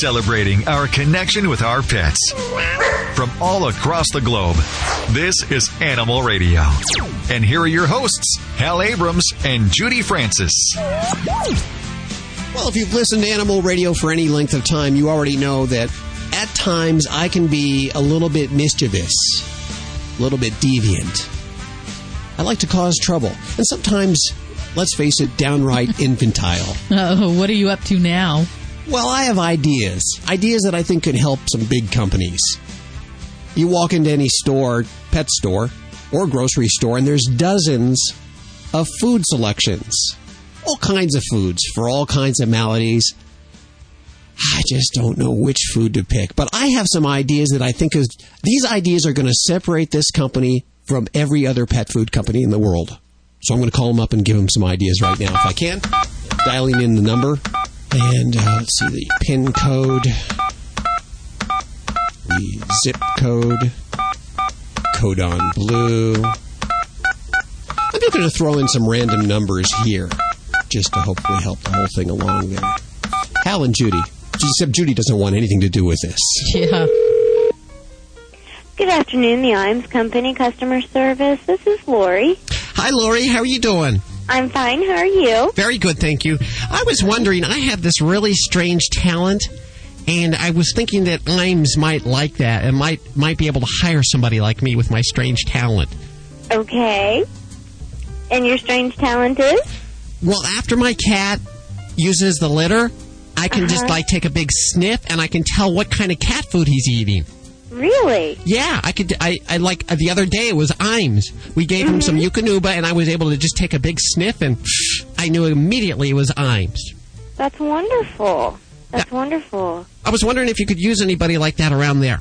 celebrating our connection with our pets. From all across the globe, this is Animal Radio. And here are your hosts, Hal Abrams and Judy Francis. Well, if you've listened to Animal Radio for any length of time, you already know that at times I can be a little bit mischievous, a little bit deviant. I like to cause trouble. And sometimes, let's face it, downright infantile. Oh, what are you up to now? Well, I have ideas. Ideas that I think could help some big companies. You walk into any store, pet store, or grocery store, and there's dozens of food selections. All kinds of foods for all kinds of maladies. I just don't know which food to pick. But I have some ideas that I think is these ideas are going to separate this company from every other pet food company in the world. So I'm going to call them up and give them some ideas right now if I can. Dialing in the number and uh, let's see the pin code, the zip code, codon blue. I'm just going to throw in some random numbers here just to hopefully help the whole thing along there. Hal and Judy. Except Judy doesn't want anything to do with this. Yeah. Good afternoon, the Iams Company customer service. This is Lori. Hi, Lori. How are you doing? I'm fine. How are you? Very good, thank you. I was wondering, I have this really strange talent, and I was thinking that Iams might like that and might might be able to hire somebody like me with my strange talent. Okay. And your strange talent is? Well, after my cat uses the litter, I can just Uh-huh. like take a big sniff and I can tell what kind of cat food he's eating. Really? Yeah, I could. I, I like uh, the other day it was Iams. We gave him some Eukanuba, and I was able to just take a big sniff, and I knew immediately it was Iams. That's wonderful. That's wonderful. I was wondering if you could use anybody like that around there.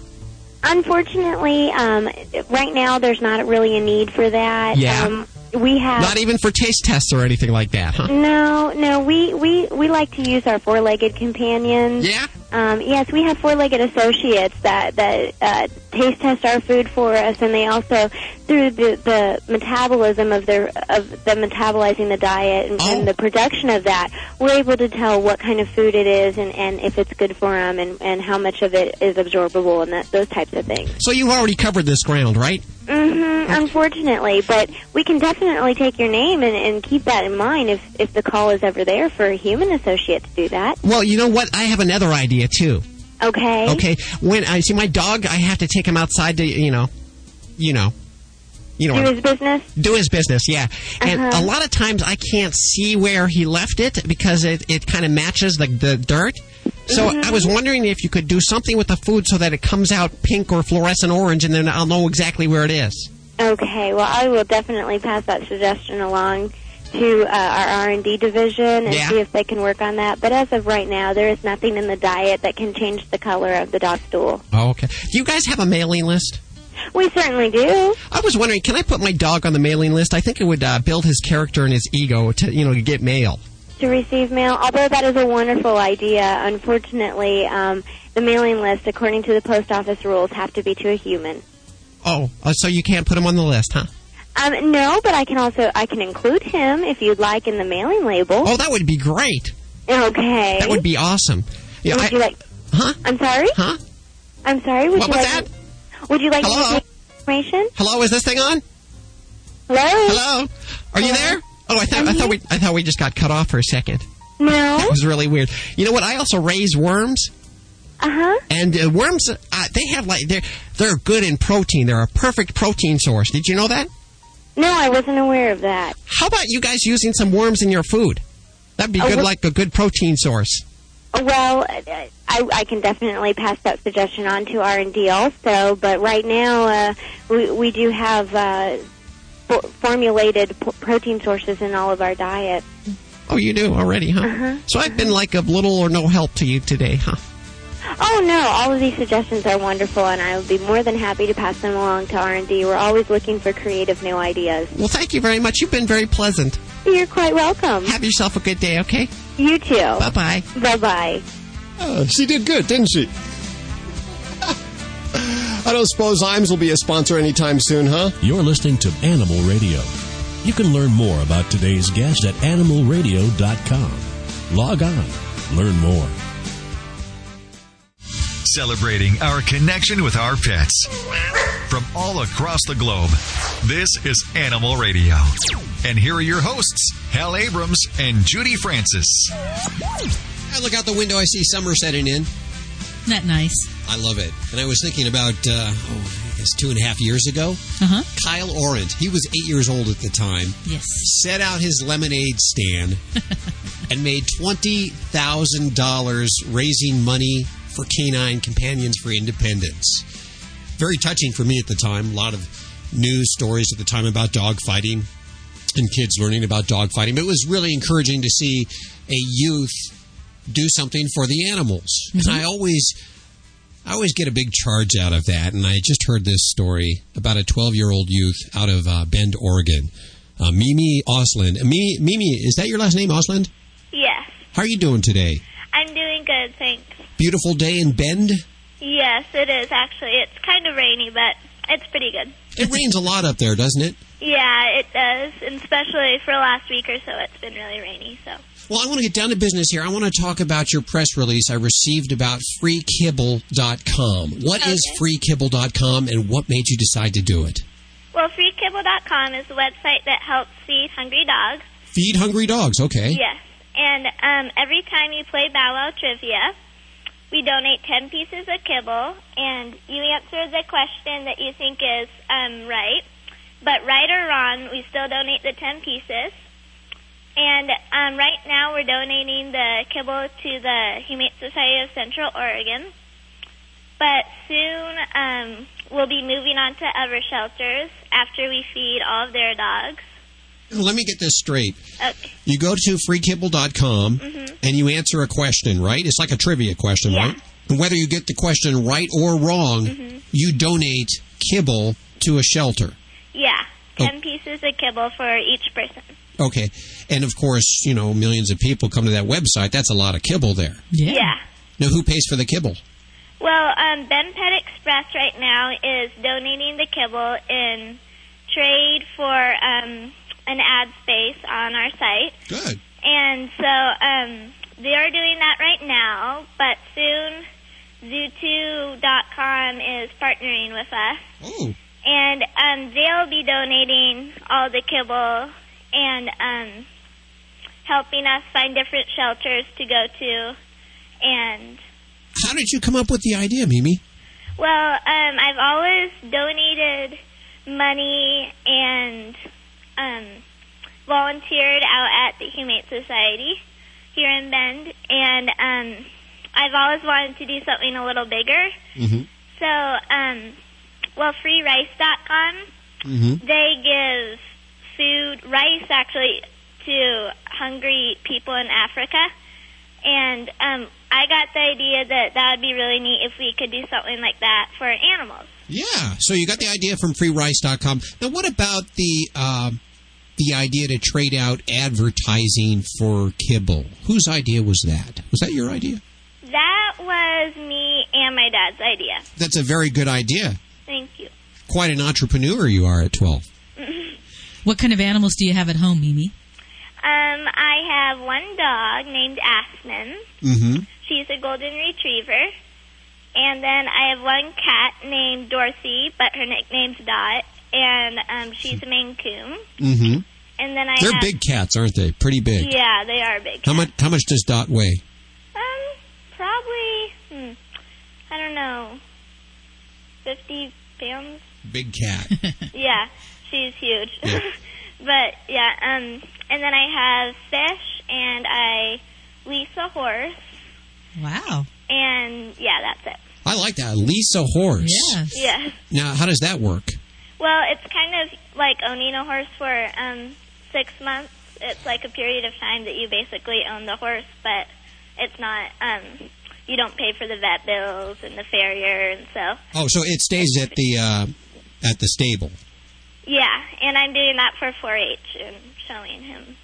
Unfortunately, um, right now there's not really a need for that. Yeah. Um, we have Not even for taste tests or anything like that, huh? no, no. We we we like to use our four-legged companions. Yeah. Um, yes, we have four-legged associates that that uh, taste test our food for us, and they also, through the, the metabolism of their of them metabolizing the diet and, Oh. and the production of that, we're able to tell what kind of food it is and, and if it's good for them and, and how much of it is absorbable and that those types of things. So you've already covered this ground, right? Mm-hmm, unfortunately, but we can definitely take your name and, and keep that in mind if if the call is ever there for a human associate to do that. Well, you know what? I have another idea too. Okay. Okay, when I see my dog, I have to take him outside to, you know, you know, you know, Do his business. do his business, yeah. And Uh-huh. a lot of times I can't see where he left it because it, it kind of matches the, the dirt. So Mm-hmm. I was wondering if you could do something with the food so that it comes out pink or fluorescent orange, and then I'll know exactly where it is. Okay. Well, I will definitely pass that suggestion along to uh, our R and D division and Yeah. see if they can work on that. But as of right now, there is nothing in the diet that can change the color of the dog stool. Oh, okay. Do you guys have a mailing list? We certainly do. I was wondering, can I put my dog on the mailing list? I think it would uh, build his character and his ego to, you know, to get mail. to receive mail. Although that is a wonderful idea, unfortunately, um, the mailing list, according to the post office rules, have to be to a human. Oh, uh, so you can't put him on the list, huh? Um, no, but I can also I can include him if you'd like in the mailing label. Oh, that would be great. Okay. That would be awesome. Yeah, Would I- you like? huh? I'm sorry. Huh? I'm sorry. Would What you was like? that? Would you like Hello? information? Hello, is this thing on? Hello. Hello? Are you there? Oh, I thought I'm thought we I thought we just got cut off for a second. No. That was really weird. You know what? I also raise worms, Uh huh. and uh, worms uh, they have like they're they're good in protein. They're a perfect protein source. Did you know that? No, I wasn't aware of that. How about you guys using some worms in your food? That'd be good, like a good protein source. Well, I, I can definitely pass that suggestion on to R and D also. But right now, uh, we we do have uh, for- formulated p- protein sources in all of our diet. Oh, you do already, huh? Uh-huh. So I've been like of little or no help to you today, huh? Oh no, all of these suggestions are wonderful, and I would be more than happy to pass them along to R and D. We're always looking for creative new ideas. Well, thank you very much. You've been very pleasant. You're quite welcome. Have yourself a good day, okay? You too. Bye bye. Bye bye. Uh, she did good, didn't she? I don't suppose Iams will be a sponsor anytime soon, huh? You're listening to Animal Radio. You can learn more about today's guest at animalradio.com. Log on, learn more. Celebrating our connection with our pets. From all across the globe, this is Animal Radio. And here are your hosts, Hal Abrams and Judy Francis. I look out the window, I see summer setting in. Isn't that nice? I love it. And I was thinking about, uh, oh, I guess two and a half years ago, Uh huh. Kyle Orant, he was eight years old at the time, Yes. set out his lemonade stand and made $20,000 raising money for Canine Companions for Independence. Very touching for me at the time. A lot of news stories at the time about dog fighting and kids learning about dog fighting. But it was really encouraging to see a youth do something for the animals. And I always I always get a big charge out of that. And I just heard this story about a 12 year old youth out of uh, Bend, Oregon. Uh, Mimi Ausland. Mimi, Mimi, is that your last name, Ausland? Yes. How are you doing today? I'm doing good, thanks. Beautiful day in Bend. Yes, it is actually. It's kind of rainy, but it's pretty good. It rains a lot up there, doesn't it? Yeah, it does, and especially for the last week or so, it's been really rainy. So, Well, I want to get down to business here. I want to talk about your press release I received about freekibble.com. What is Okay. freekibble.com and what made you decide to do it? well, FreeKibble.com is a website that helps feed hungry dogs. Feed hungry dogs, okay. Yes, and um, every time you play Bow Wow Trivia, we donate 10 pieces of kibble, and you answer the question that you think is um, right. But right or wrong, we still donate the 10 pieces. And um, right now, we're donating the kibble to the Humane Society of Central Oregon. But soon, um, we'll be moving on to other shelters after we feed all of their dogs. Let me get this straight. Okay. You go to freekibble.com and you answer a question, right? It's like a trivia question, Yeah. right? And whether you get the question right or wrong, you donate kibble to a shelter. Yeah, Oh. 10 pieces of kibble for each person. Okay. And of course, you know, millions of people come to that website. That's a lot of kibble there. Yeah. Yeah. Now, who pays for the kibble? Well, um, Bend Pet Express right now is donating the kibble in trade for um, an ad space on our site. Good. And so um, they are doing that right now, but soon Zootoo.com is partnering with us. Oh, And um, they'll be donating all the kibble and um, helping us find different shelters to go to. And how did you come up with the idea, Mimi? Well, um, I've always donated money and um, volunteered out at the Humane Society here in Bend, and um, I've always wanted to do something a little bigger. Mhm. So, um, well, freerice.com, Mm-hmm. they give food, rice actually, to hungry people in Africa. And um, I got the idea that that would be really neat if we could do something like that for animals. Yeah. So you got the idea from freerice.com. Now, what about the um, the idea to trade out advertising for kibble? Whose idea was that? Was that your idea? That was me and my dad's idea. That's a very good idea. Thank you. Quite an entrepreneur you are at 12. What kind of animals do you have at home, Mimi? Um, I have one dog named Aspen. Mm-hmm. She's a golden retriever. And then I have one cat named Dorothy, but her nickname's Dot, and um, she's a Maine Coon. Mm-hmm. And then I They're have, big cats, aren't they? Pretty big. Yeah, they are big. How much? How much does Dot weigh? Um, probably, hmm, I don't know, fifty pounds. Big cat. Yeah, she's huge. Yeah. but yeah, um, and then I have fish, and I lease a horse, Wow. And yeah, that's it. I like that. Lisa Horse. Yes. Yeah. Now, how does that work? Well, it's kind of like owning a horse for um, six months. It's like a period of time that you basically own the horse, but it's not. Um, you don't pay for the vet bills and the farrier, and so Oh, so it stays at the uh, at the stable. yeah. And I'm doing that for 4-H and showing him.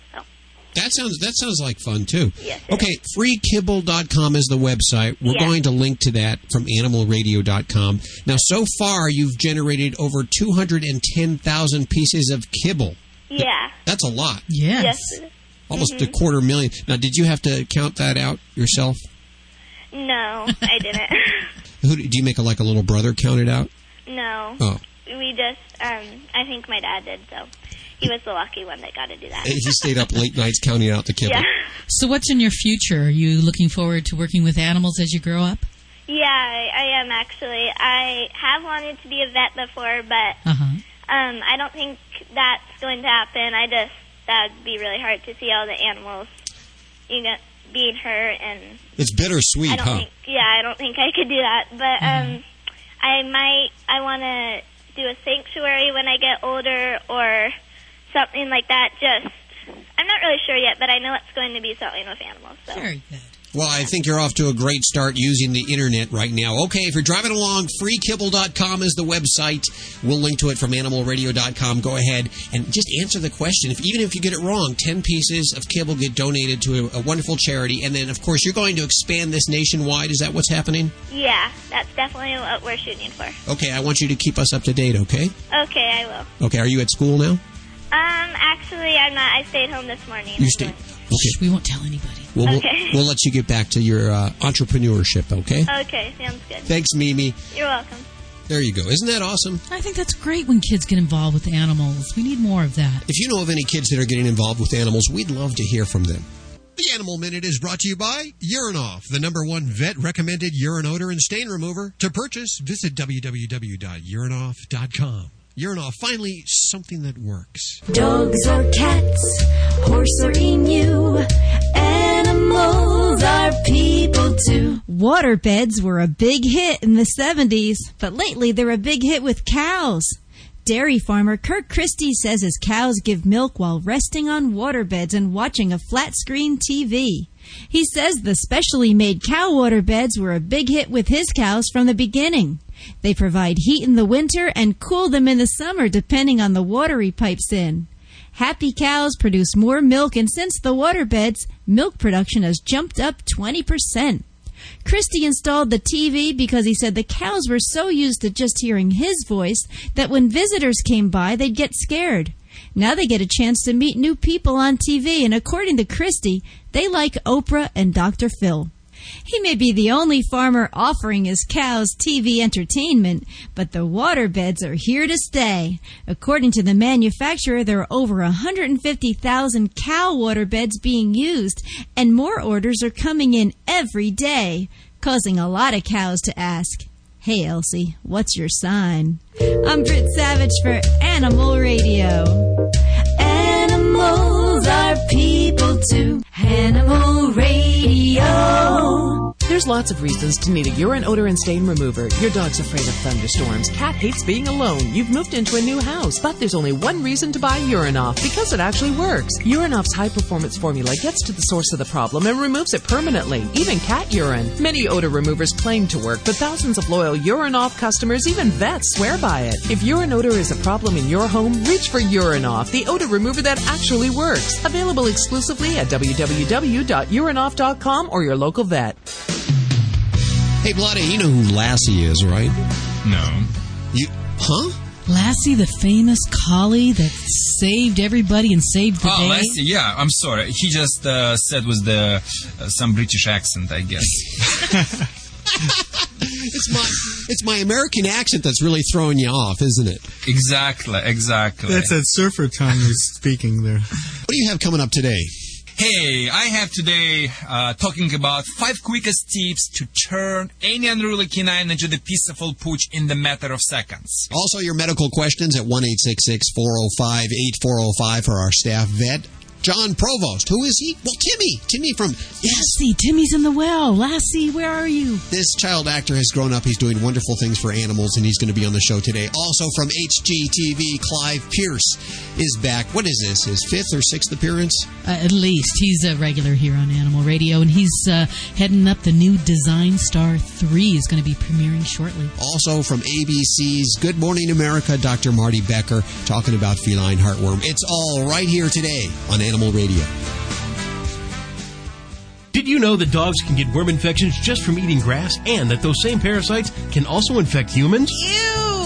So That sounds that sounds like fun too. Yes, it Okay, freekibble.com is the website. We're Yeah. going to link to that from animalradio.com. Now, so far you've generated over 210,000 pieces of kibble. yeah. That's a lot. Yes. Yes. Almost a quarter million. Now, did you have to count that out yourself? No, I didn't. who do you make a, like a little brother count it out? No. Oh. We just, um, I think my dad did, so he was the lucky one that got to do that. He stayed up late nights counting out the kibble. Yeah. So, what's in your future? Are you looking forward to working with animals as you grow up? Yeah, I, I am actually. I have wanted to be a vet before, but Uh huh. um, I don't think that's going to happen. I just that would be really hard to see all the animals, you know, being hurt, and It's bittersweet, I don't huh? think. Yeah, I don't think I could do that. But um, I might. I want to do a sanctuary when I get older, or something like that. Just, I'm not really sure yet, but I know it's going to be something with animals. So. Very good. Well, I think you're off to a great start using the internet right now. Okay, if you're driving along, freekibble.com is the website. We'll link to it from animalradio.com. Go ahead and just answer the question. If, even if you get it wrong, 10 pieces of kibble get donated to a, a wonderful charity. And then, of course, you're going to expand this nationwide. Is that what's happening? Yeah, that's definitely what we're shooting for. Okay, I want you to keep us up to date, okay? Okay, I will. Okay, are you at school now? Um, actually, I'm not. I stayed home this morning. You I'm stay. going- Okay. We won't tell anybody. Well, we'll, Okay. we'll let you get back to your uh, entrepreneurship, okay? Okay, sounds good. Thanks, Mimi. You're welcome. There you go. Isn't that awesome? I think that's great when kids get involved with animals. We need more of that. If you know of any kids that are getting involved with animals, we'd love to hear from them. The Animal Minute is brought to you by Urinoff, the number one vet recommended urine odor and stain remover. To purchase, visit www.urinoff.com. Urinoff, finally something that works. Dogs or cats, horse or emu, animals are people too. Waterbeds were a big hit in the 70s, but lately they're a big hit with cows. Dairy farmer Kirk Christie says his cows give milk while resting on waterbeds and watching a flat screen TV. He says the specially made cow waterbeds were a big hit with his cows from the beginning. They provide heat in the winter and cool them in the summer depending on the water he pipes in. Happy cows produce more milk, and since the waterbeds, milk production has jumped up 20%. Christie installed the TV because he said the cows were so used to just hearing his voice that when visitors came by, they'd get scared. Now they get a chance to meet new people on TV, and according to Christie, they like Oprah and Dr. Phil. He may be the only farmer offering his cows TV entertainment, but the waterbeds are here to stay. According to the manufacturer, there are over 150,000 cow waterbeds being used, and more orders are coming in every day, causing a lot of cows to ask, Hey Elsie, what's your sign? I'm Britt Savage for Animal Radio. Animals are people too. Animal Radio. There's lots of reasons to need a urine odor and stain remover. Your dog's afraid of thunderstorms. Cat hates being alone. You've moved into a new house. But there's only one reason to buy Urinoff because it actually works. Urinoff's high performance formula gets to the source of the problem and removes it permanently, even cat urine. Many odor removers claim to work, but thousands of loyal Urinoff customers, even vets, swear by it. If urine odor is a problem in your home, reach for Urinoff, the odor remover that actually works. Available exclusively at www.urinoff.com or your local vet. Hey, Bloody, you know who Lassie is, right? No. You, huh? Lassie, the famous collie that saved everybody and saved the oh, day. Lassie, yeah, I'm sorry. He just uh, said with the uh, some British accent, I guess. it's my it's my American accent that's really throwing you off, isn't it? exactly, exactly. That's that surfer tongue he's speaking there. What do you have coming up today? Hey, I have today uh, talking about five quickest tips to turn any unruly canine into the peaceful pooch in the matter of seconds. Also, your medical questions at 1 405 8405 for our staff vet, Jon Provost. Who is he? Well, Timmy. Timmy from. Lassie, Timmy's in the well. Lassie, where are you? This child actor has grown up. He's doing wonderful things for animals, and he's going to be on the show today. Also from HGTV, Clive Pearce is back. What is this? His fifth or sixth appearance? Uh, at least he's a regular here on Animal Radio, and he's uh, heading up the new Design Star 3 is going to be premiering shortly. Also from ABC's Good Morning America, Dr. Marty Becker talking about feline heartworm. It's all right here today on Animal Radio. Did you know that dogs can get worm infections just from eating grass and that those same parasites can also infect humans? Ew,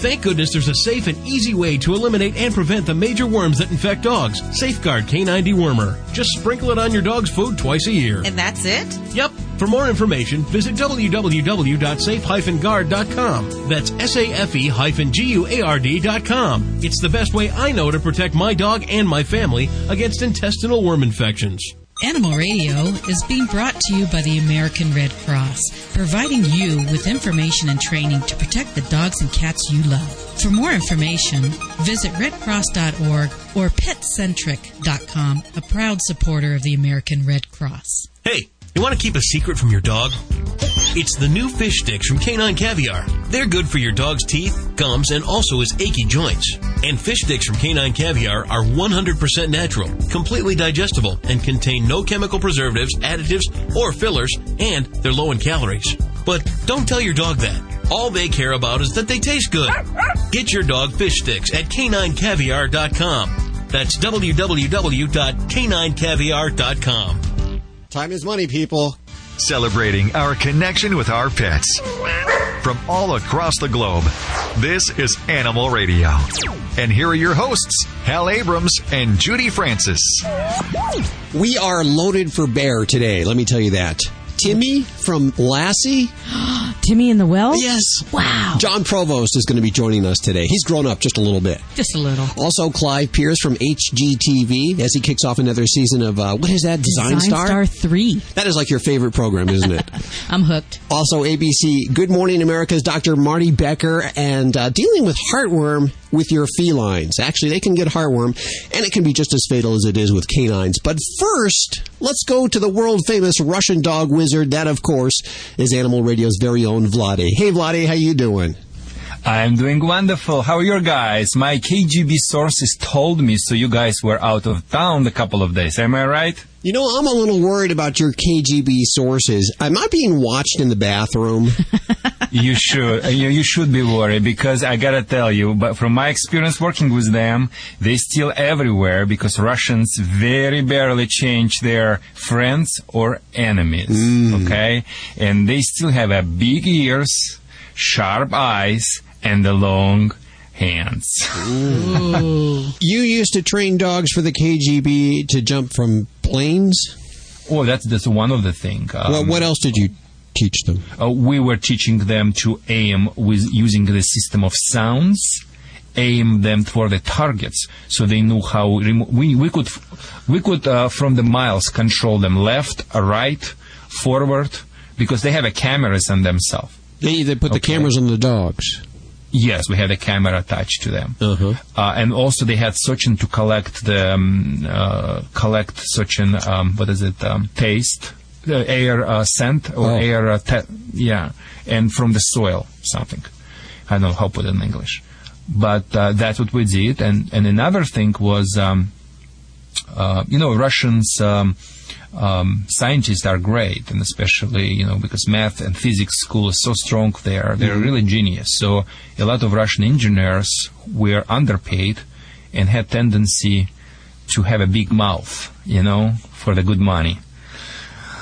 Thank goodness there's a safe and easy way to eliminate and prevent the major worms that infect dogs. Safeguard K90 Wormer. Just sprinkle it on your dog's food twice a year. And that's it? Yep. For more information, visit www.safe-guard.com. That's S-A-F-E-G-U-A-R-D.com. It's the best way I know to protect my dog and my family against intestinal worm infections. Animal Radio is being brought to you by the American Red Cross, providing you with information and training to protect the dogs and cats you love. For more information, visit redcross.org or petcentric.com, a proud supporter of the American Red Cross. Hey, you want to keep a secret from your dog? It's the new fish sticks from Canine Caviar. They're good for your dog's teeth, gums, and also his achy joints. And fish sticks from Canine Caviar are 100% natural, completely digestible, and contain no chemical preservatives, additives, or fillers, and they're low in calories. But don't tell your dog that. All they care about is that they taste good. Get your dog fish sticks at caninecaviar.com. That's www.caninecaviar.com. Time is money, people. Celebrating our connection with our pets. From all across the globe, this is Animal Radio. And here are your hosts, Hal Abrams and Judy Francis. We are loaded for bear today, let me tell you that. Timmy from Lassie. Timmy in the well? Yes. Wow. Jon Provost is going to be joining us today. He's grown up just a little bit. Just a little. Also, Clive Pearce from HGTV as he kicks off another season of, uh, what is that, Design, star? Star 3. That is like your favorite program, isn't it? I'm hooked. Also, ABC Good Morning America's Dr. Marty Becker and uh, dealing with heartworm with your felines. Actually, they can get heartworm, and it can be just as fatal as it is with canines. But first, let's go to the world famous Russian dog wizard. That, of course, is Animal Radio's very own Vladi. Hey, Vladi, how you doing? I'm doing wonderful. How are you guys? My KGB sources told me so you guys were out of town a couple of days. Am I right? You know, I'm a little worried about your KGB sources. Am I being watched in the bathroom? you should. Uh, you, you should be worried because I gotta tell you, but from my experience working with them, they steal everywhere because Russians very barely change their friends or enemies. Mm. Okay? And they still have a big ears, sharp eyes, and the long hands. you used to train dogs for the KGB to jump from planes? Oh, that's that's one of the things. what, what else did you teach them? Uh, we were teaching them to aim with using the system of sounds, aim them for the targets, so they knew how. Remo- we we could we could uh, from the miles control them left, uh, right, forward, because they have a cameras on themselves. They they put the cameras on the dogs. Yes, we had a camera attached to them, Uh-huh. uh, and also they had Sochin to collect the um, uh, collect Sochin. Um, what is it? Um, taste, the air uh, scent or Oh. air. Uh, te- yeah, and from the soil something. I don't know how to put it in English, but uh, that's what we did. And and another thing was, um, uh, you know, Russians. Um, scientists are great, and especially you know because math and physics school is so strong there, they're really genius. So a lot of Russian engineers were underpaid and had tendency to have a big mouth, you know, for the good money.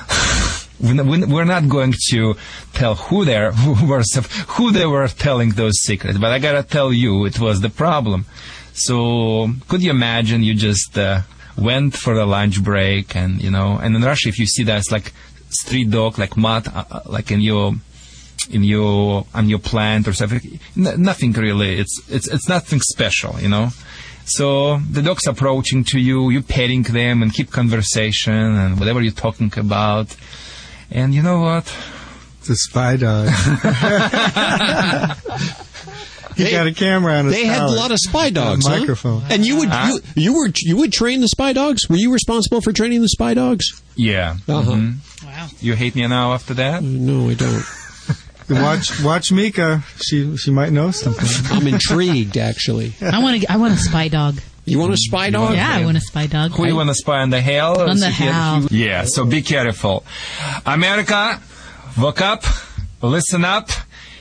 We're not- going to tell who they who they were telling those secrets, but I gotta tell you, it was the problem. So could you imagine? You just uh, went for the lunch break, and you know, and in Russia, if you see that, it's like street dog, like mud, uh, uh, like in your in your on your plant or something. N- nothing really. It's it's it's nothing special, you know. So the dog's approaching to you, you petting them and keep conversation and whatever you're talking about. And you know what? It's a spy dog. He They- got a camera on his They had a lot of spy And a dogs. huh? microphone. And you would you, you were you would train the spy dogs? Were you responsible for training the spy dogs? Yeah. Uh-huh. mhm. Wow. You hate me now after that? No, I don't. Watch, watch Mika. She, she might know something. I'm intrigued, actually. I want to. I want a spy dog. You want a spy dog? Yeah, I want a spy dog. Who you want to spy on the hell? On the So hell. Yeah, so be careful. America, wake up, listen up.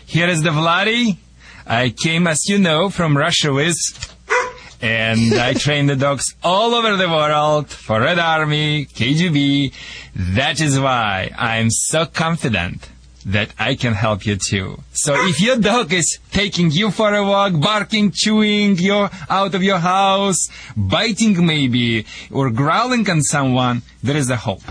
Here is the Vladi. I came, as you know, from Russia with, and I train the dogs all over the world for Red Army, KGB. That is why I'm so confident that I can help you too. So if your dog is taking you for a walk, barking, chewing you out of your house, biting maybe, or growling on someone, there is a hope.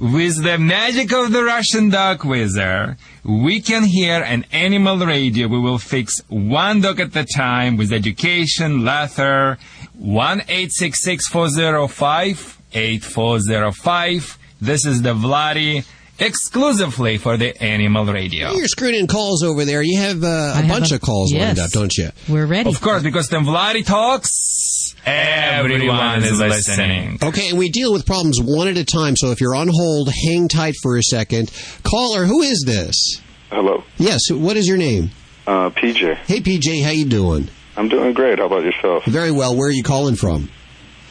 With the magic of the Russian dog wizard, we can hear an animal radio. We will fix one dog at a time with education, laughter. One eight six six four zero five eight four zero five. This is the Vladi exclusively for the animal radio. You're screwing in calls over there. You have uh, a I have bunch a- of calls lined up, don't you? We're ready. Of course, because when Vladi talks, everyone is listening. Okay, and we deal with problems one at a time. So if you're on hold, hang tight for a second. Caller, who is this? Hello, Yes, what is your name? uh, PJ. Hey, PJ, how you doing? I'm doing great. How about yourself? Very well. Where are you calling from?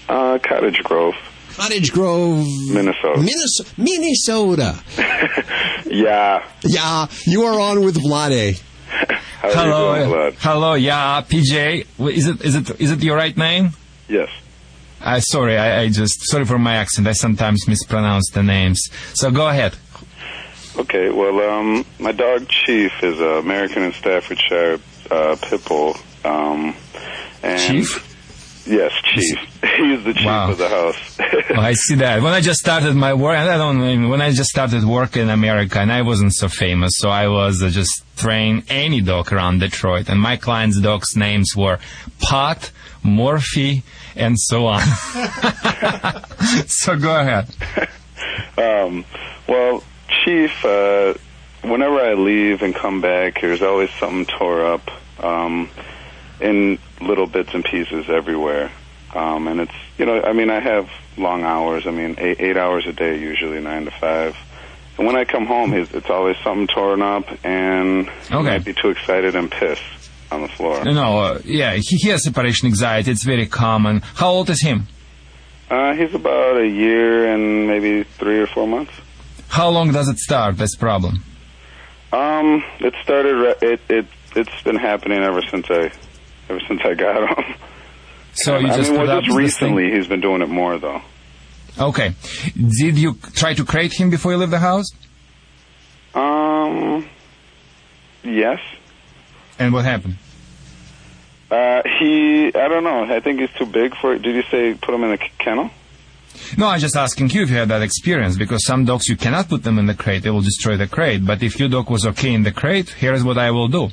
Uh, Cottage Grove, Cottage Grove, Minnesota. Minnesota. Minnesota. yeah. Yeah, you are on with Vlade. How hello, you doing, Vlad? hello, yeah, PJ. Is it is it is it your right name? Yes. I sorry, I, I just sorry for my accent. I sometimes mispronounce the names. So go ahead. Okay. Well, um, my dog Chief is an American and Staffordshire uh, pit bull. Um, and Chief? Yes, Chief. He's the chief Wow. of the house. Oh, I see that. When I just started my work, I don't know, when I just started work in America, and I wasn't so famous, so I was uh, just train any dog around Detroit, and my clients' dogs' names were Pot, Morphe, and so on. so go ahead. Um, well, Chief, uh, whenever I leave and come back, there's always something tore up um, in little bits and pieces everywhere. Um, and it's, you know, I mean, I have long hours. I mean, eight, eight hours a day, usually nine to five. And when I come home, it's, it's always something torn up, and Okay. might be too excited and pissed on the floor. No, uh, yeah, he, he has separation anxiety. It's very common. How old is him? Uh, he's about a year and maybe three or four months. How long does it start, this problem? Um, it started. It it it's been happening ever since I, ever since I got him. So I you just mean, put well, just recently he's been doing it more though. Okay. Did you try to crate him before you leave the house? Um, yes. And what happened? Uh, he. I don't know. I think he's too big for. Did you say put him in a kennel? No, I'm just asking you if you had that experience because some dogs you cannot put them in the crate; they will destroy the crate. But if your dog was okay in the crate, here's what I will do.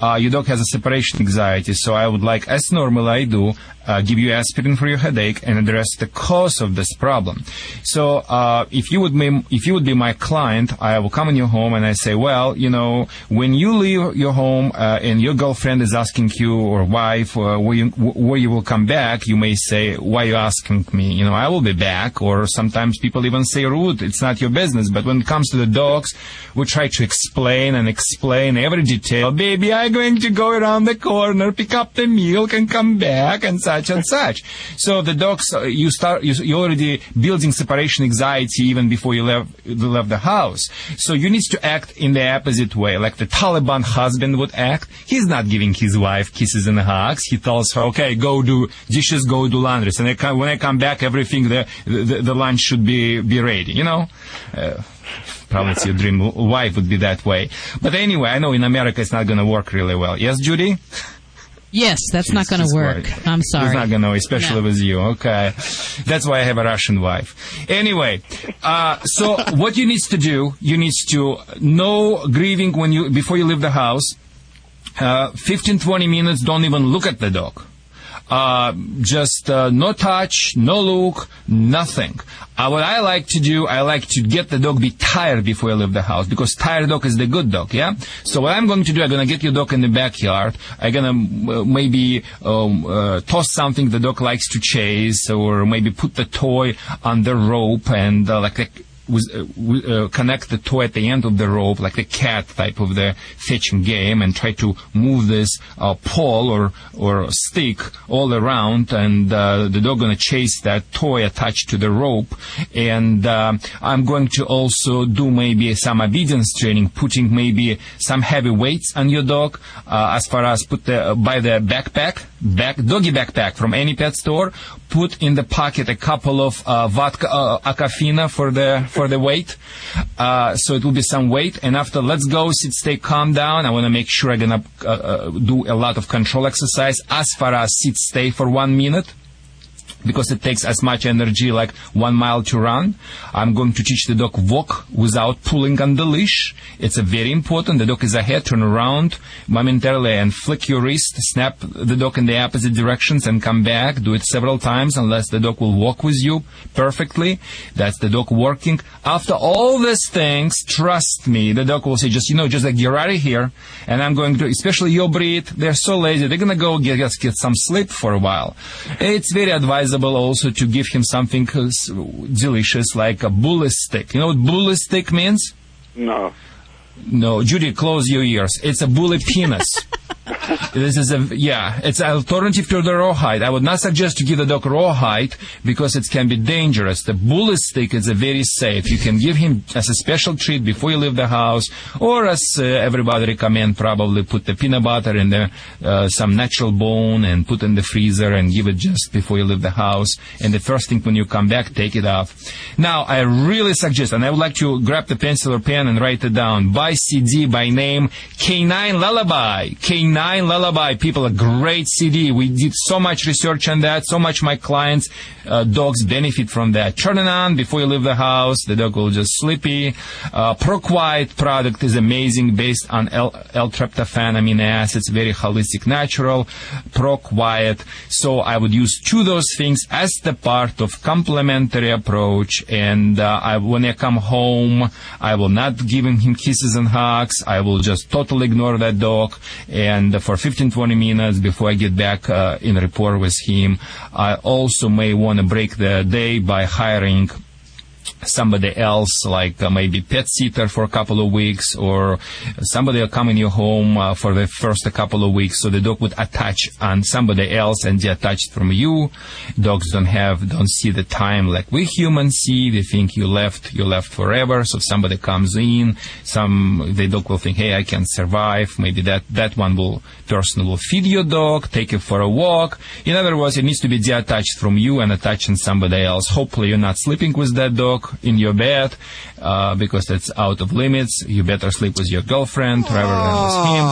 Uh, your dog has a separation anxiety, so I would like, as normal I do, uh, give you aspirin for your headache and address the cause of this problem. So, uh, if you would be, if you would be my client, I will come in your home and I say, well, you know, when you leave your home uh, and your girlfriend is asking you or wife uh, where you where you will come back, you may say, why are you asking me? You know, I will be back. Or sometimes people even say rude. It's not your business. But when it comes to the dogs, we try to explain and explain every detail. Baby, I'm going to go around the corner, pick up the milk, and come back, and such and such. So the dogs, uh, you start, you, you already building separation anxiety even before you left, left the house. So you need to act in the opposite way, like the Taliban husband would act. He's not giving his wife kisses and hugs. He tells her, okay, go do dishes, go do laundry. And I come, when I come back, everything, the, the, the lunch should be, be ready, you know? Uh, Probably it's your dream wife would be that way. But anyway, I know in America it's not going to work really well. Yes, Judy? Yes, that's not going to work. I'm sorry. It's not going to, especially No. with you. Okay. That's why I have a Russian wife. Anyway, uh, so what you need to do, you need to no grieving when you, before you leave the house. Uh, 15, 20 minutes, don't even look at the dog. Uh, just uh, no touch, no look, nothing. Uh, what I like to do, I like to get the dog be tired before I leave the house because tired dog is the good dog, yeah? So what I'm going to do, I'm going to get your dog in the backyard. I'm going to uh, maybe um, uh, toss something the dog likes to chase or maybe put the toy on the rope and like a, uh, uh, connect the toy at the end of the rope, like the cat type of the fetching game, and try to move this uh, pole or or stick all around, and uh, the dog gonna chase that toy attached to the rope. And um I'm going to also do maybe some obedience training, putting maybe some heavy weights on your dog, uh, as far as put the by the backpack, back doggy backpack from any pet store. Put in the pocket a couple of uh, vodka uh, Aquafina for the for the weight. Uh, so it will be some weight. And after let's go, sit, stay, calm down. I want to make sure I'm gonna uh, uh, do a lot of control exercise as far as sit, stay for one minute. Because it takes as much energy like one mile to run. I'm going to teach the dog walk without pulling on the leash. It's very important. The dog is ahead, turn around momentarily and flick your wrist, snap the dog in the opposite directions and come back. Do it several times unless the dog will walk with you perfectly. That's the dog working. After all these things, trust me, the dog will say, just, you know, just like, get out of here. And I'm going to, especially your breed, they're so lazy. They're going to go get, get some sleep for a while. It's very advisable also to give him something delicious like a bully stick. You know what bully stick means? No. No, Judy, close your ears. It's a bully penis. this is a yeah. It's an alternative to the rawhide. I would not suggest to give the dog rawhide because it can be dangerous. The bully stick is a very safe. You can give him as a special treat before you leave the house, or as uh, everybody recommend, probably put the peanut butter in there, uh, some natural bone, and put in the freezer and give it just before you leave the house. And the first thing when you come back, take it off. Now, I really suggest, and I would like to grab the pencil or pen and write it down. Buy CD by name K9 Lullaby. K9 Lullaby. People, a great CD. We did so much research on that. So much my clients, uh, dogs benefit from that. Turn it on before you leave the house. The dog will just sleepy. Uh, ProQuiet product is amazing based on L- L-tryptophan amino acids. Very holistic, natural. ProQuiet. So I would use two of those things as the part of complementary approach. And uh, I, when I come home, I will not give him kisses and hugs. I will just totally ignore that dog. And for 15, 20 minutes before I get back uh, in rapport with him, I also may want to break the day by hiring somebody else, like uh, maybe pet sitter for a couple of weeks, or somebody will come in your home uh, for the first couple of weeks, so the dog would attach on somebody else and detached from you. Dogs don't have, don't see the time like we humans see. They think you left, you left forever. So if somebody comes in, some the dog will think, hey, I can survive. Maybe that that one will person will feed your dog, take it for a walk. In other words, it needs to be detached from you and attached on somebody else. Hopefully, you're not sleeping with that dog in your bed uh, because that's out of limits. You better sleep with your girlfriend rather than with him.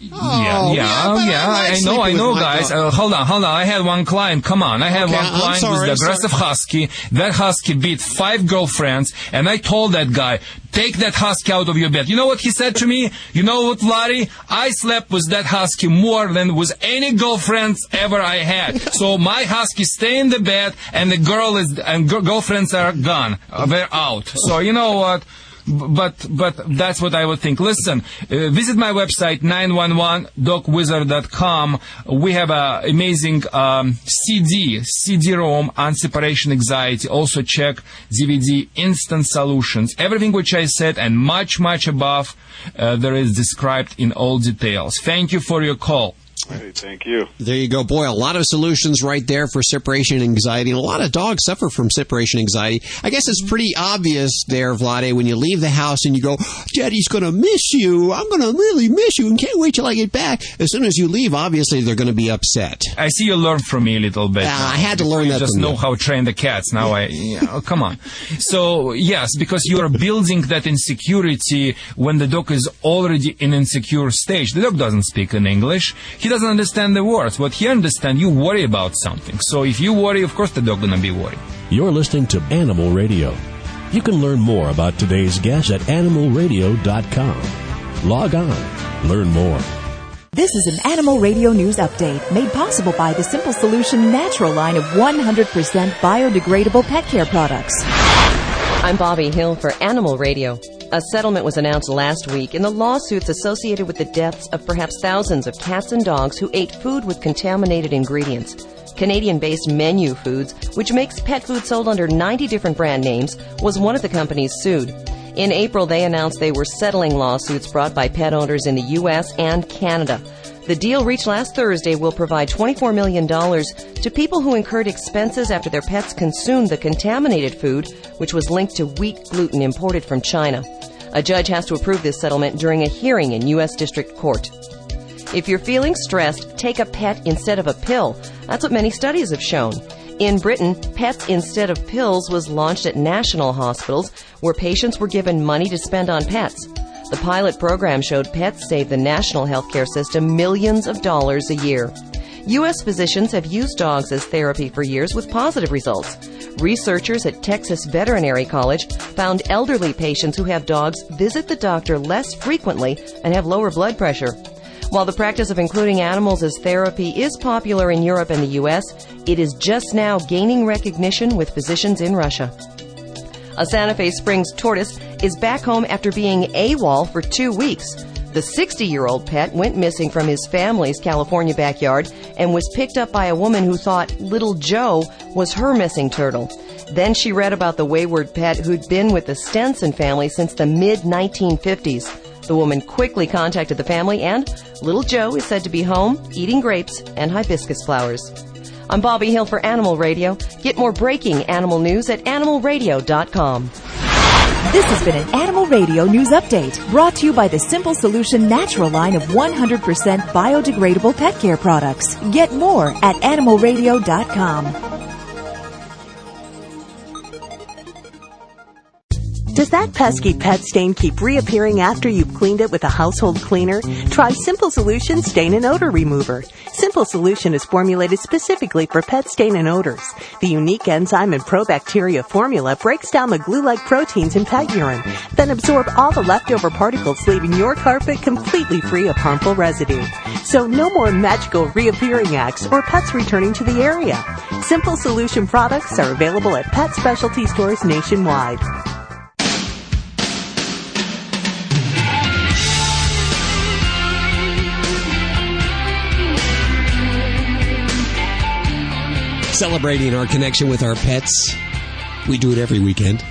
yeah, yeah, yeah, yeah. I I, know, I know, guys. Uh, hold on, hold on. I had one client. Come on, I had Okay, one I'm client sorry, with the I'm sorry. aggressive husky. That husky beat five girlfriends, and I told that guy, take that husky out of your bed. You know what he said to me? You know what, Larry? I slept with that husky more than with any girlfriends ever I had. So my husky stay in the bed, and the girl is and gir- girlfriends are gone. Uh, They're out. So you know what? But but that's what I would think. Listen, uh, visit my website 911dogwizard.com. We have a amazing um, CD CD-ROM on separation anxiety. Also check DVD Instant Solutions. Everything which I said and much much above uh, there is described in all details. Thank you for your call. Hey, thank you. There you go. Boy, a lot of solutions right there for separation anxiety. And a lot of dogs suffer from separation anxiety. I guess it's pretty obvious there, Vlade, when you leave the house and you go, Daddy's going to miss you. I'm going to really miss you and can't wait till I get back. As soon as you leave, obviously they're going to be upset. I see you learned from me a little bit. Yeah, now. I had to Before learn you that Just from know you. how to train the cats. Now I, yeah, oh, come on. So yes, because you are building that insecurity when the dog is already in insecure stage. The dog doesn't speak in English. He doesn't understand the words. What he understands, you worry about something. So if you worry, of course the dog gonna be worried. You're listening to Animal Radio. You can learn more about today's guest at animalradio.com. Log on, learn more. This is an Animal Radio News Update made possible by the Simple Solution Natural line of 100% biodegradable pet care products. I'm Bobby Hill for Animal Radio. A settlement was announced last week in the lawsuits associated with the deaths of perhaps thousands of cats and dogs who ate food with contaminated ingredients. Canadian based Menu Foods, which makes pet food sold under 90 different brand names, was one of the companies sued. In April, they announced they were settling lawsuits brought by pet owners in the U.S. and Canada. The deal reached last Thursday will provide $24 million to people who incurred expenses after their pets consumed the contaminated food, which was linked to wheat gluten imported from China. A judge has to approve this settlement during a hearing in U.S. District Court. If you're feeling stressed, take a pet instead of a pill. That's what many studies have shown. In Britain, Pets Instead of Pills was launched at national hospitals where patients were given money to spend on pets. The pilot program showed pets save the national healthcare system millions of dollars a year. U.S. physicians have used dogs as therapy for years with positive results. Researchers at Texas Veterinary College found elderly patients who have dogs visit the doctor less frequently and have lower blood pressure. While the practice of including animals as therapy is popular in Europe and the U.S., it is just now gaining recognition with physicians in Russia. A Santa Fe Springs tortoise is back home after being AWOL for two weeks. The 60 year old pet went missing from his family's California backyard and was picked up by a woman who thought Little Joe was her missing turtle. Then she read about the wayward pet who'd been with the Stenson family since the mid 1950s. The woman quickly contacted the family, and Little Joe is said to be home eating grapes and hibiscus flowers. I'm Bobby Hill for Animal Radio. Get more breaking animal news at animalradio.com. This has been an Animal Radio News Update brought to you by the Simple Solution Natural line of 100% biodegradable pet care products. Get more at animalradio.com. Does that pesky pet stain keep reappearing after you've cleaned it with a household cleaner? Try Simple Solution Stain and Odor Remover. Simple Solution is formulated specifically for pet stain and odors. The unique enzyme and probacteria formula breaks down the glue-like proteins in pet urine, then absorb all the leftover particles, leaving your carpet completely free of harmful residue. So no more magical reappearing acts or pets returning to the area. Simple Solution products are available at pet specialty stores nationwide. Celebrating our connection with our pets. We do it every weekend.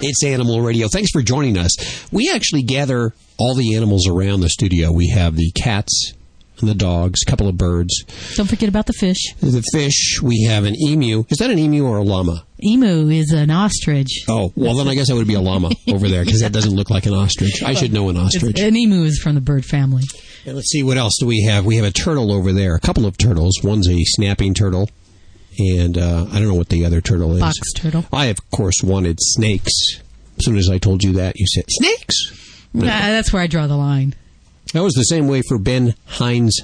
It's Animal Radio. Thanks for joining us. We actually gather all the animals around the studio. We have the cats and the dogs, a couple of birds, Don't forget about the fish. the fish. We have an emu. Is that an emu or a llama? Emu is an ostrich. Oh, well, then I guess that would be a llama over there because that doesn't look like an ostrich. I should know an ostrich. An emu is from the bird family. And let's see, what else do we have? We have a turtle over there, a couple of turtles. One's a snapping turtle, and uh, I don't know what the other turtle is. Box turtle. I, of course, wanted snakes. As soon as I told you that, you said, Snakes! Nah, that's where I draw the line. That was the same way for Ben Hines.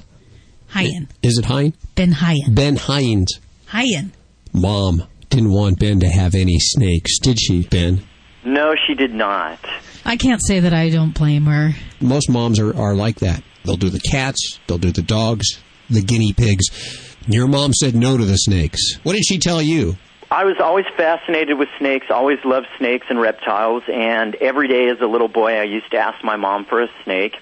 Hian. Is it Hine? Ben Hian. Ben Hines. Hian. Mom didn't want Ben to have any snakes, did she, Ben? No, she did not. I can't say that I don't blame her. Most moms are, are like that. They'll do the cats, they'll do the dogs, the guinea pigs. Your mom said no to the snakes. What did she tell you? I was always fascinated with snakes, always loved snakes and reptiles, and every day as a little boy I used to ask my mom for a snake.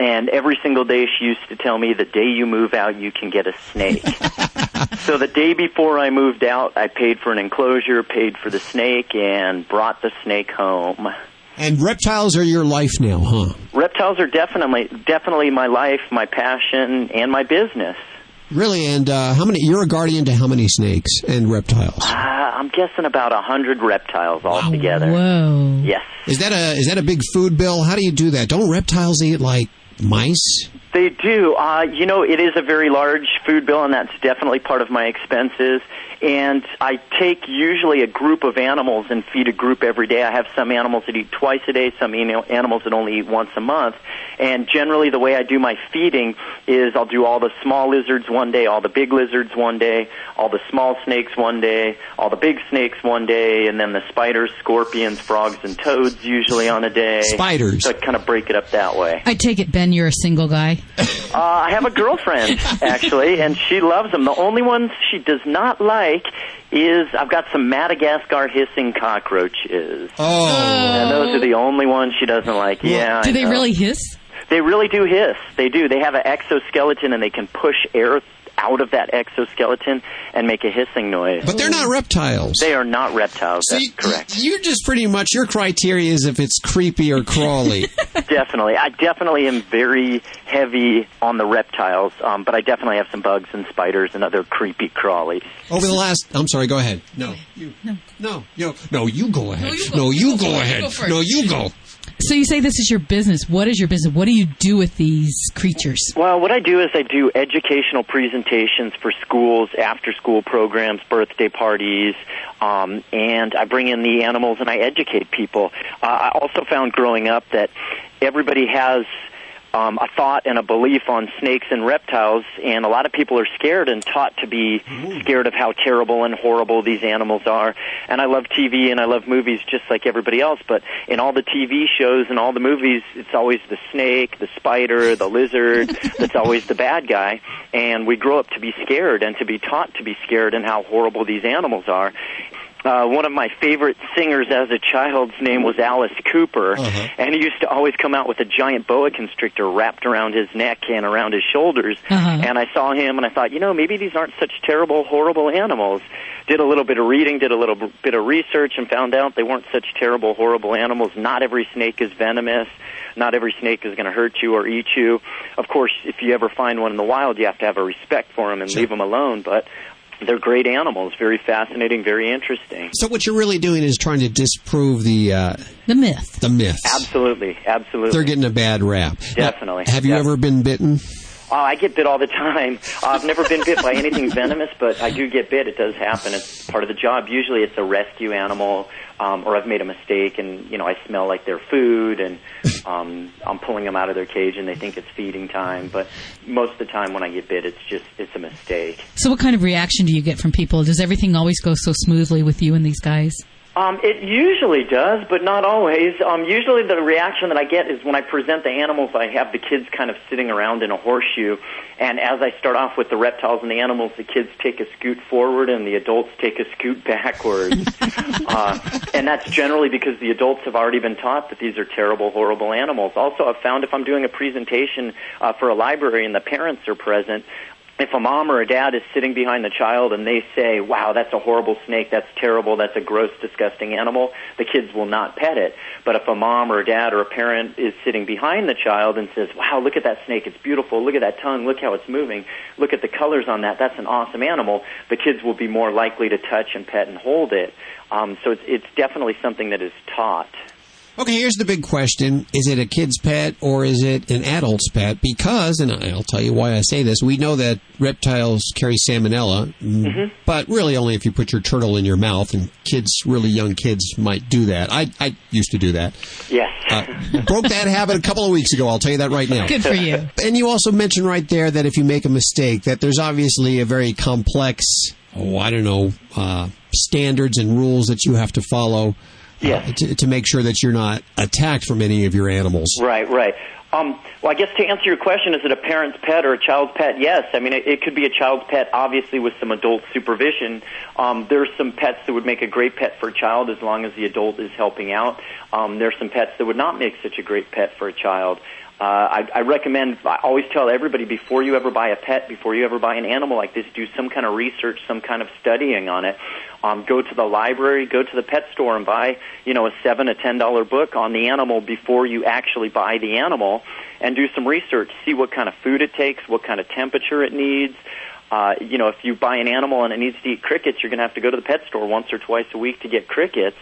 And every single day she used to tell me, the day you move out, you can get a snake. so the day before I moved out, I paid for an enclosure, paid for the snake, and brought the snake home. And reptiles are your life now, huh? Reptiles are definitely, definitely my life, my passion, and my business. Really? And uh, how many? You're a guardian to how many snakes and reptiles? Uh, I'm guessing about a hundred reptiles altogether. Whoa. Yes. Is that a is that a big food bill? How do you do that? Don't reptiles eat like mice? They do. Uh, you know, it is a very large food bill, and that's definitely part of my expenses. And I take usually a group of animals and feed a group every day. I have some animals that eat twice a day, some animals that only eat once a month. And generally, the way I do my feeding is I'll do all the small lizards one day, all the big lizards one day, all the small snakes one day, all the big snakes one day, and then the spiders, scorpions, frogs, and toads usually on a day. Spiders. So I kind of break it up that way. I take it, Ben, you're a single guy. Uh, I have a girlfriend actually, and she loves them. The only ones she does not like is I've got some Madagascar hissing cockroaches. Oh, and those are the only ones she doesn't like. Yeah, Do I they know. really hiss? They really do hiss. They do. They have an exoskeleton, and they can push air out of that exoskeleton and make a hissing noise. But they're not reptiles. They are not reptiles. That's correct. You're just pretty much your criteria is if it's creepy or crawly. definitely. I definitely am very heavy on the reptiles, um, but I definitely have some bugs and spiders and other creepy crawlies. Over the last, I'm sorry. Go ahead. No, you, no, no, you, no. You go ahead. No, you go, ahead. no, you go. So you say this is your business. What is your business? What do you do with these creatures? Well, what I do is I do educational presentations for schools, after school programs, birthday parties, um, and I bring in the animals and I educate people. Uh, I also found growing up that everybody has um, a thought and a belief on snakes and reptiles, and a lot of people are scared and taught to be scared of how terrible and horrible these animals are. And I love TV and I love movies just like everybody else, but in all the TV shows and all the movies, it's always the snake, the spider, the lizard that's always the bad guy. And we grow up to be scared and to be taught to be scared and how horrible these animals are. Uh, one of my favorite singers as a child's name was Alice Cooper, and he used to always come out with a giant boa constrictor wrapped around his neck and around his shoulders. And I saw him, and I thought, you know, maybe these aren't such terrible, horrible animals. Did a little bit of reading, did a little bit of research, and found out they weren't such terrible, horrible animals. Not every snake is venomous. Not every snake is going to hurt you or eat you. Of course, if you ever find one in the wild, you have to have a respect for them and leave them alone. But they're great animals, very fascinating, very interesting. So what you're really doing is trying to disprove the uh, the myth. The myths. Absolutely, absolutely. They're getting a bad rap. Definitely. Have you ever been bitten? Oh, I get bit all the time. Uh, I've never been bit by anything venomous, but I do get bit. It does happen. It's part of the job. Usually, it's a rescue animal, um, or I've made a mistake, and you know I smell like their food, and um, I'm pulling them out of their cage, and they think it's feeding time. But most of the time, when I get bit, it's just it's a mistake. So, what kind of reaction do you get from people? Does everything always go so smoothly with you and these guys? Um, it usually does, but not always. Um, usually, the reaction that I get is when I present the animals, I have the kids kind of sitting around in a horseshoe, and as I start off with the reptiles and the animals, the kids take a scoot forward and the adults take a scoot backwards. uh, and that's generally because the adults have already been taught that these are terrible, horrible animals. Also, I've found if I'm doing a presentation uh, for a library and the parents are present, if a mom or a dad is sitting behind the child and they say, wow, that's a horrible snake, that's terrible, that's a gross, disgusting animal, the kids will not pet it. But if a mom or a dad or a parent is sitting behind the child and says, wow, look at that snake, it's beautiful, look at that tongue, look how it's moving, look at the colors on that, that's an awesome animal, the kids will be more likely to touch and pet and hold it. Um, so it's, it's definitely something that is taught. Okay, here's the big question. Is it a kid's pet or is it an adult's pet? Because, and I'll tell you why I say this, we know that reptiles carry salmonella, mm, but really only if you put your turtle in your mouth, and kids, really young kids, might do that. I, I used to do that. Yes. Uh, broke that habit a couple of weeks ago, I'll tell you that right now. Good for you. And you also mentioned right there that if you make a mistake, that there's obviously a very complex, oh, I don't know, uh, standards and rules that you have to follow uh, to, to make sure that you're not attacked from any of your animals. Right, right. Um, well, I guess to answer your question, is it a parent's pet or a child's pet? Yes. I mean, it, it could be a child's pet, obviously, with some adult supervision. Um, there's some pets that would make a great pet for a child as long as the adult is helping out. Um, there's some pets that would not make such a great pet for a child. Uh, I, I recommend, I always tell everybody before you ever buy a pet, before you ever buy an animal like this, do some kind of research, some kind of studying on it. Um, go to the library, go to the pet store and buy, you know, a seven, a ten dollar book on the animal before you actually buy the animal and do some research. See what kind of food it takes, what kind of temperature it needs. Uh, you know, if you buy an animal and it needs to eat crickets, you're going to have to go to the pet store once or twice a week to get crickets.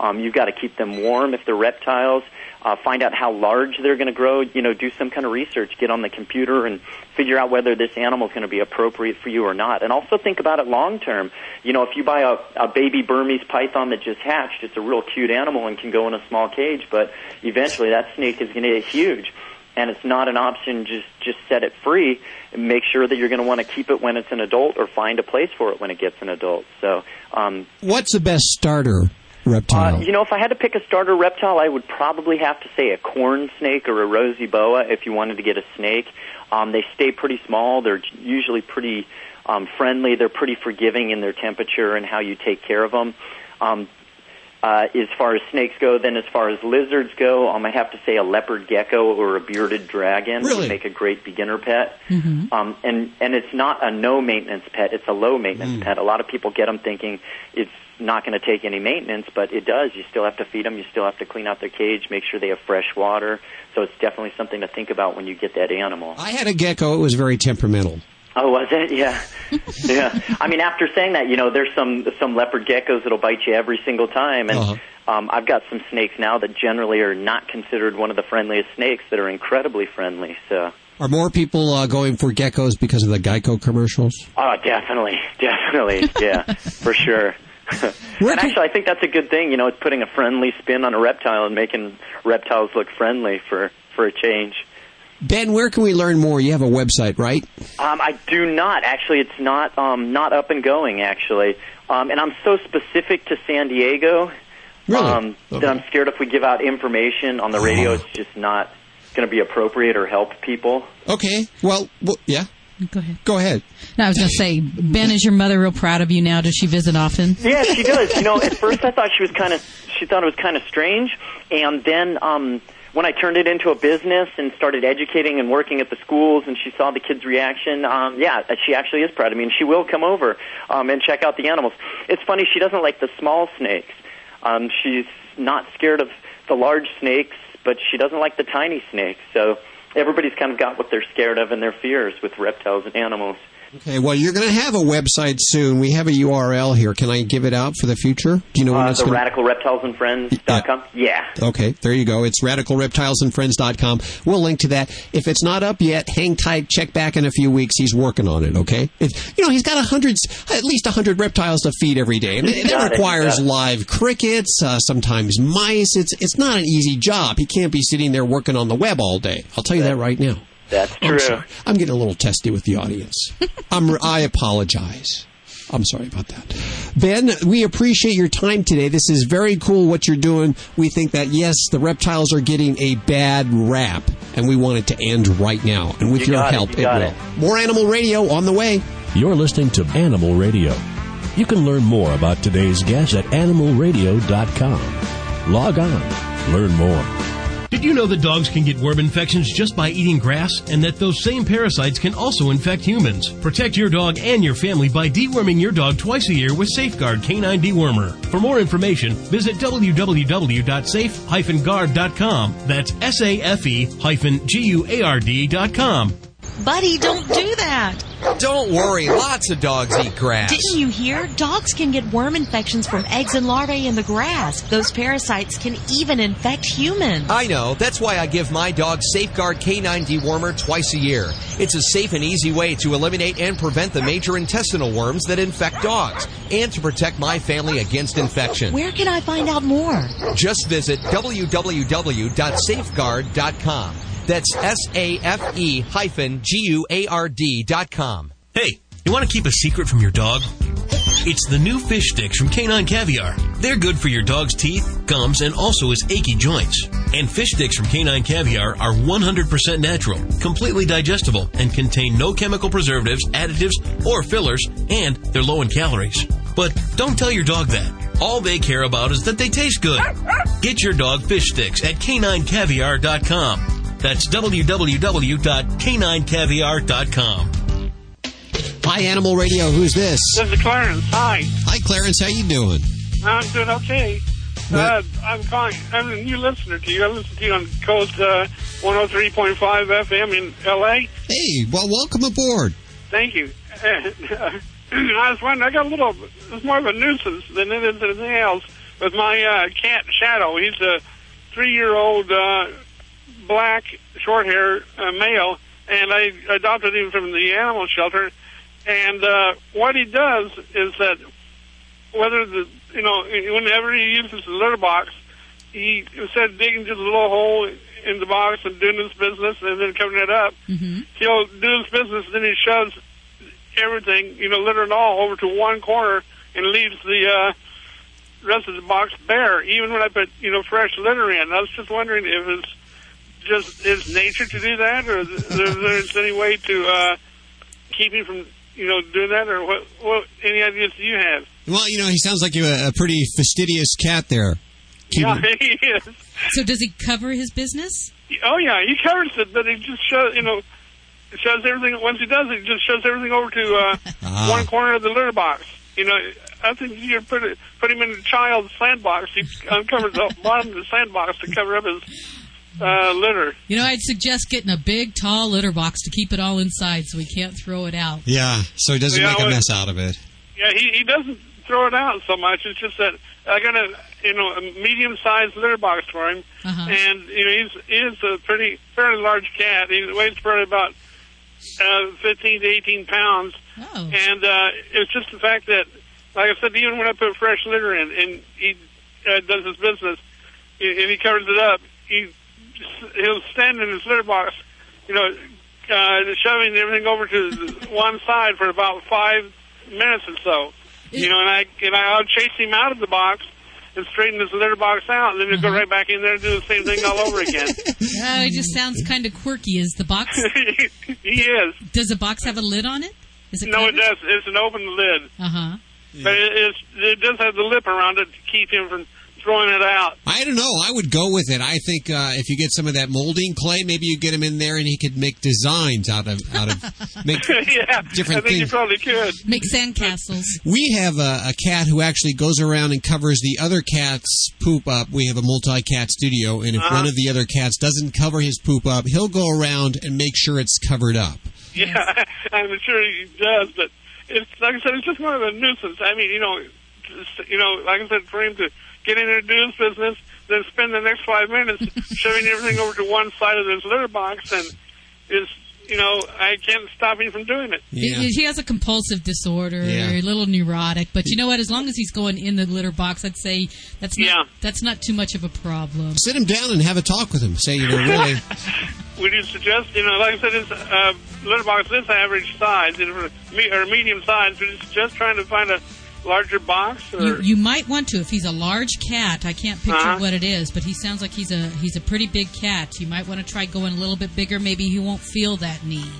Um, you've got to keep them warm if they're reptiles. Uh, find out how large they're going to grow. You know, do some kind of research. Get on the computer and figure out whether this animal is going to be appropriate for you or not. And also think about it long term. You know, if you buy a, a baby Burmese python that just hatched, it's a real cute animal and can go in a small cage. But eventually, that snake is going to get huge and it's not an option just just set it free make sure that you're going to want to keep it when it's an adult or find a place for it when it gets an adult so um What's the best starter reptile? uh, you know if i had to pick a starter reptile i would probably have to say a corn snake or a rosy boa if you wanted to get a snake um they stay pretty small they're usually pretty um friendly they're pretty forgiving in their temperature and how you take care of them um uh, as far as snakes go, then as far as lizards go, um, I have to say a leopard gecko or a bearded dragon Really? would make a great beginner pet. Mm-hmm. Um, and and it's not a no maintenance pet; it's a low maintenance pet. A lot of people get them thinking it's not going to take any maintenance, but it does. You still have to feed them. You still have to clean out their cage, make sure they have fresh water. So it's definitely something to think about when you get that animal. I had a gecko. It was very temperamental. Oh, was it? Yeah, yeah. I mean, after saying that, you know, there's some some leopard geckos that'll bite you every single time, and Uh-huh. um, I've got some snakes now that generally are not considered one of the friendliest snakes that are incredibly friendly. So, Are more people uh, going for geckos because of the Geico commercials? oh, definitely, definitely, yeah, for sure. and actually, I think that's a good thing. You know, it's putting a friendly spin on a reptile and making reptiles look friendly for for a change. Ben, where can we learn more? You have a website, right? Um, I do not actually. It's not um, not up and going actually, um, and I'm so specific to San Diego um, that I'm scared if we give out information on the radio, it's just not going to be appropriate or help people. Okay. Well, well yeah. Go ahead. Go ahead. No, I was going to say, Ben, is your mother real proud of you now? Does she visit often? Yeah, she does. You know, at first I thought she was kind of, she thought it was kind of strange, and then um, when I turned it into a business and started educating and working at the schools, and she saw the kids' reaction, um, yeah, she actually is proud of me, and she will come over um, and check out the animals. It's funny, she doesn't like the small snakes. Um, she's not scared of the large snakes, but she doesn't like the tiny snakes. So everybody's kind of got what they're scared of and their fears with reptiles and animals. Okay, well, you're going to have a website soon. We have a URL here. Can I give it out for the future? Do you know when Uh, it's the going radicalreptilesandfriends.com? Yeah. Okay, there you go. It's radicalreptilesandfriends.com. We'll link to that. If it's not up yet, hang tight. Check back in a few weeks. He's working on it. Okay. If, you know, he's got a hundred, at least a hundred reptiles to feed every day, and it, requires it. live crickets, uh, sometimes mice. It's it's not an easy job. He can't be sitting there working on the web all day. I'll tell you that right now. That's I'm true. sorry. I'm getting a little testy with the audience. I'm, I apologize. I'm sorry about that. Ben, we appreciate your time today. This is very cool what you're doing. We think that, yes, the reptiles are getting a bad rap, and we want it to end right now. And with You your help, it, you got will. it. More Animal Radio on the way. You're listening to Animal Radio. You can learn more about today's guest at animalradio.com. Log on, learn more. Did you know that dogs can get worm infections just by eating grass and that those same parasites can also infect humans? Protect your dog and your family by deworming your dog twice a year with Safeguard Canine Dewormer. For more information, visit www.safe-guard.com. That's S-A-F-E-G-U-A-R-D.com. Buddy, don't do that. Don't worry, lots of dogs eat grass. Didn't you hear? Dogs can get worm infections from eggs and larvae in the grass. Those parasites can even infect humans. I know. That's why I give my dog Safeguard Canine Dewormer twice a year. It's a safe and easy way to eliminate and prevent the major intestinal worms that infect dogs and to protect my family against infection. Where can I find out more? Just visit www.safeguard.com. That's S A F E hyphen G U A R D dot com. Hey, you want to keep a secret from your dog? It's the new fish sticks from Canine Caviar. They're good for your dog's teeth, gums, and also his achy joints. And fish sticks from Canine Caviar are 100% natural, completely digestible, and contain no chemical preservatives, additives, or fillers, and they're low in calories. But don't tell your dog that. All they care about is that they taste good. Get your dog fish sticks at caninecaviar.com. That's www.caninecaviar.com. Hi, Animal Radio. Who's this? This is Clarence. Hi. Hi, Clarence. How you doing? I'm doing okay. Uh, I'm calling. I'm a new listener to you. I listen to you on code uh, 103.5 FM in L.A. Hey, well, welcome aboard. Thank you. I was wondering. I got a little. It's more of a nuisance than it is anything else. With my uh, cat Shadow, he's a three-year-old uh, black short-hair uh, male, and I adopted him from the animal shelter. And uh, what he does is that whether the you know whenever he uses the litter box, he instead of digging just a little hole in the box and doing his business and then covering it up, Mm-hmm. he'll do his business. Then he shoves everything, you know, litter and all, over to one corner and leaves the uh, rest of the box bare. Even when I put you know fresh litter in, I was just wondering if it's just his nature to do that, or is there's any way to uh, keep him from you know doing that, or what? What any ideas do you have? Well, you know, he sounds like a, a pretty fastidious cat there. Keep Yeah, him- he is. So does he cover his business? Oh yeah, he covers it, but he just shows you know shows everything. Once he does it, he just shows everything over to uh, Ah. one corner of the litter box. You know, I think you put it, put him in a child's sandbox. He uncovers the bottom of the sandbox to cover up his uh, litter. You know, I'd suggest getting a big, tall litter box to keep it all inside so he can't throw it out. Yeah, so he doesn't Yeah, make a mess out of it. Yeah, he he doesn't throw it out so much. It's just that I got a you know a medium sized litter box for him, Uh-huh. and you know he's he is a pretty fairly large cat. He weighs probably about uh, fifteen to eighteen pounds, Oh. and uh, it's just the fact that, like I said, even when I put fresh litter in and he uh, does his business and he covers it up, he he'll stand in his litter box you know, uh, shoving everything over to one side for about five minutes or so. You know, and I and I'll chase him out of the box and straighten his litter box out, and then he'd go right back in there and do the same thing all over again. Oh, it just sounds kind of quirky. Is the box? he is. Does the box have a lid on it? Is it No, it does. It's an open lid, Uh huh. but it, it's, it does have the lip around it to keep him from throwing it out. I don't know. I would go with it. I think uh, if you get some of that molding clay, maybe you get him in there and he could make designs out of out of make yeah, different I think you probably could. Make sandcastles. We have a, a cat who actually goes around and covers the other cat's poop up. We have a multi-cat studio, and if Uh-huh. one of the other cats doesn't cover his poop up, he'll go around and make sure it's covered up. Yeah, I'm sure he does, but it's like I said, it's just more of a nuisance. I mean, you know, you know, like I said, for him to get in there and do his business, then spend the next five minutes shoving everything over to one side of his litter box, and is you know, I can't stop him from doing it. He- He has a compulsive disorder, Yeah. a little neurotic, but you know what? As long as he's going in the litter box, I'd say that's not Yeah. that's not too much of a problem. Sit him down and have a talk with him. Say, you know, really. Would you suggest, you know, like I said, his uh, litter box is average size, you know, me- or medium size, but it's just trying to find a larger box, or You, you might want to if he's a large cat. I can't picture Uh-huh. what it is, but he sounds like he's a he's a pretty big cat. You might want to try going a little bit bigger. Maybe he won't feel that need.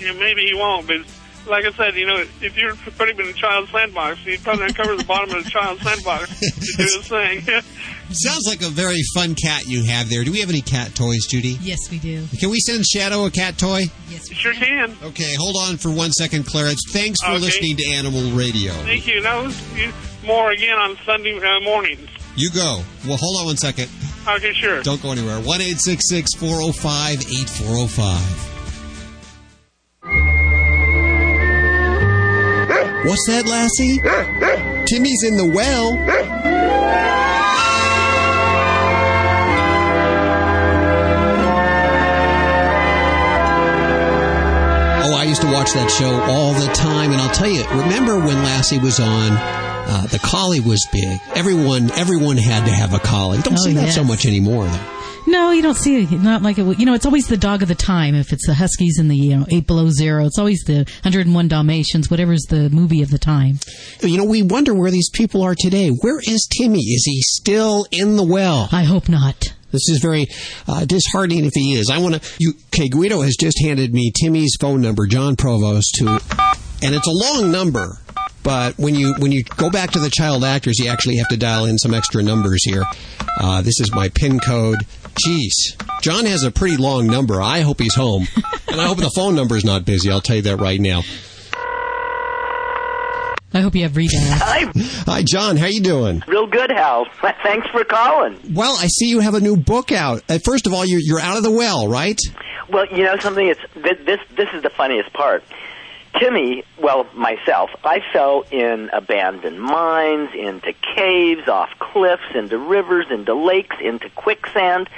Yeah, maybe he won't. But like I said, you know, if you're putting him in a child's sandbox, you'd probably uncover the bottom of the child's sandbox to do his thing. Sounds like a very fun cat you have there. Do we have any cat toys, Judy? Yes, we do. Can we send Shadow a cat toy? Yes, we sure can. Okay, hold on for one second, Clarence. Thanks for Okay. listening to Animal Radio. Thank you. Now let's more again on Sunday uh, mornings. You go. Well, hold on one second. Okay, sure. Don't go anywhere. 1 405 8405. What's that, Lassie? Timmy's in the well. I used to watch that show all the time, and I'll tell you. Remember when Lassie was on? Uh, the collie was big. Everyone, everyone had to have a collie. Don't Oh, see that so much anymore. Though. No, you don't see it. Not like it. You know, it's always the dog of the time. If it's the Huskies and the you know eight below zero, it's always the 101 Dalmatians. Whatever's the movie of the time. You know, we wonder where these people are today. Where is Timmy? Is he still in the well? I hope not. This is very uh, disheartening if he is. I want to. You, okay, Guido has just handed me Timmy's phone number, Jon Provost, to, and it's a long number. But when you when you go back to the child actors, you actually have to dial in some extra numbers here. Uh, this is my pin code. Jeez, John has a pretty long number. I hope he's home, and I hope the phone number is not busy. I'll tell you that right now. I hope you have redial. Hi. Hi, Jon. How you doing? Real good, Hal. Thanks for calling. Well, I see you have a new book out. Uh, first of all, you're you're out of the well, right? Well, you know something. It's this. This is the funniest part. Timmy, well, myself, I fell in abandoned mines, into caves, off cliffs, into rivers, into lakes, into quicksand,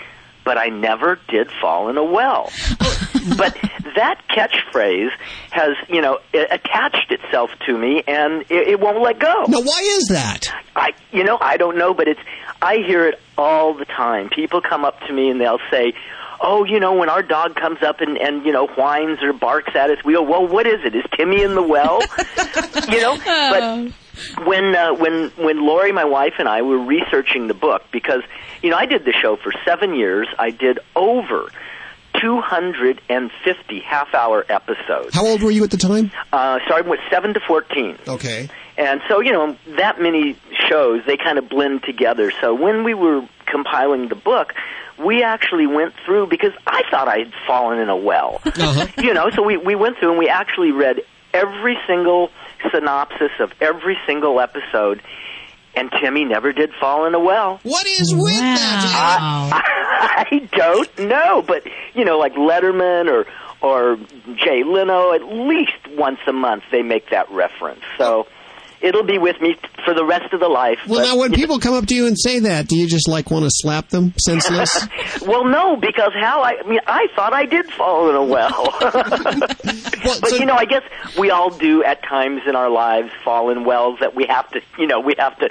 but I never did fall in a well. but that catchphrase has, you know, attached itself to me, and it, it won't let go. Now, why is that? I, you know, I don't know, but it's. I hear it all the time. People come up to me and they'll say, "Oh, you know, when our dog comes up and and you know whines or barks at us, we go, well, what is it? Is Timmy in the well?" you know, but when uh, when when Lori, my wife, and I were researching the book because you know I did the show for seven years. I did over. 250 half hour episodes. How old were you at the time? Uh, starting with 7 to 14. Okay. And so, you know, that many shows, they kind of blend together. So when we were compiling the book, we actually went through because I thought I had fallen in a well. You know, so we, we went through and we actually read every single synopsis of every single episode. And Timmy never did fall in a well. What is with that? I, I don't know, but you know, like Letterman or or Jay Leno, at least once a month they make that reference. So it'll be with me for the rest of the life. Well, but- now when people come up to you and say that, do you just like want to slap them senseless? well, no, because how I, I mean, I thought I did fall in a well. but you know, I guess we all do at times in our lives fall in wells that we have to, you know, we have to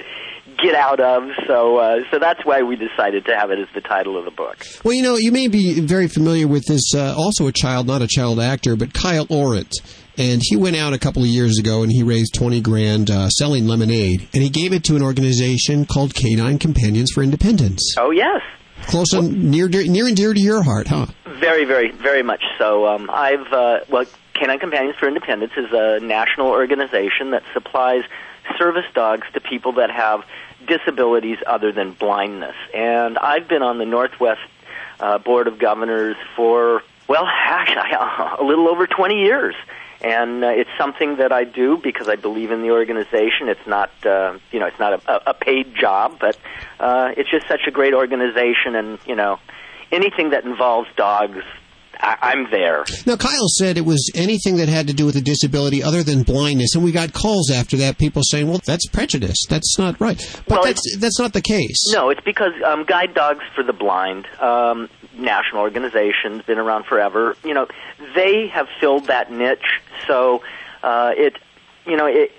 get out of. So, uh, so that's why we decided to have it as the title of the book. Well, you know, you may be very familiar with this, uh, also a child, not a child actor, but Kyle Orant. And he went out a couple of years ago and he raised 20 grand uh, selling lemonade. And he gave it to an organization called Canine Companions for Independence. Oh, yes. Close and near, near and dear to your heart, huh? Very, very, very much so. Um, I've, uh, well, Canine Companions for Independence is a national organization that supplies service dogs to people that have disabilities other than blindness. And I've been on the Northwest uh, Board of Governors for, well, actually, a little over 20 years. And uh, it's something that I do because I believe in the organization. It's not, uh, you know, it's not a, a paid job, but uh, it's just such a great organization. And you know, anything that involves dogs, I- I'm there. Now, Kyle said it was anything that had to do with a disability other than blindness, and we got calls after that, people saying, "Well, that's prejudice. That's not right." But Well, that's that's not the case. No, it's because um, Guide Dogs for the Blind, um, national organization's been around forever. You know, they have filled that niche, so uh, it, you know, it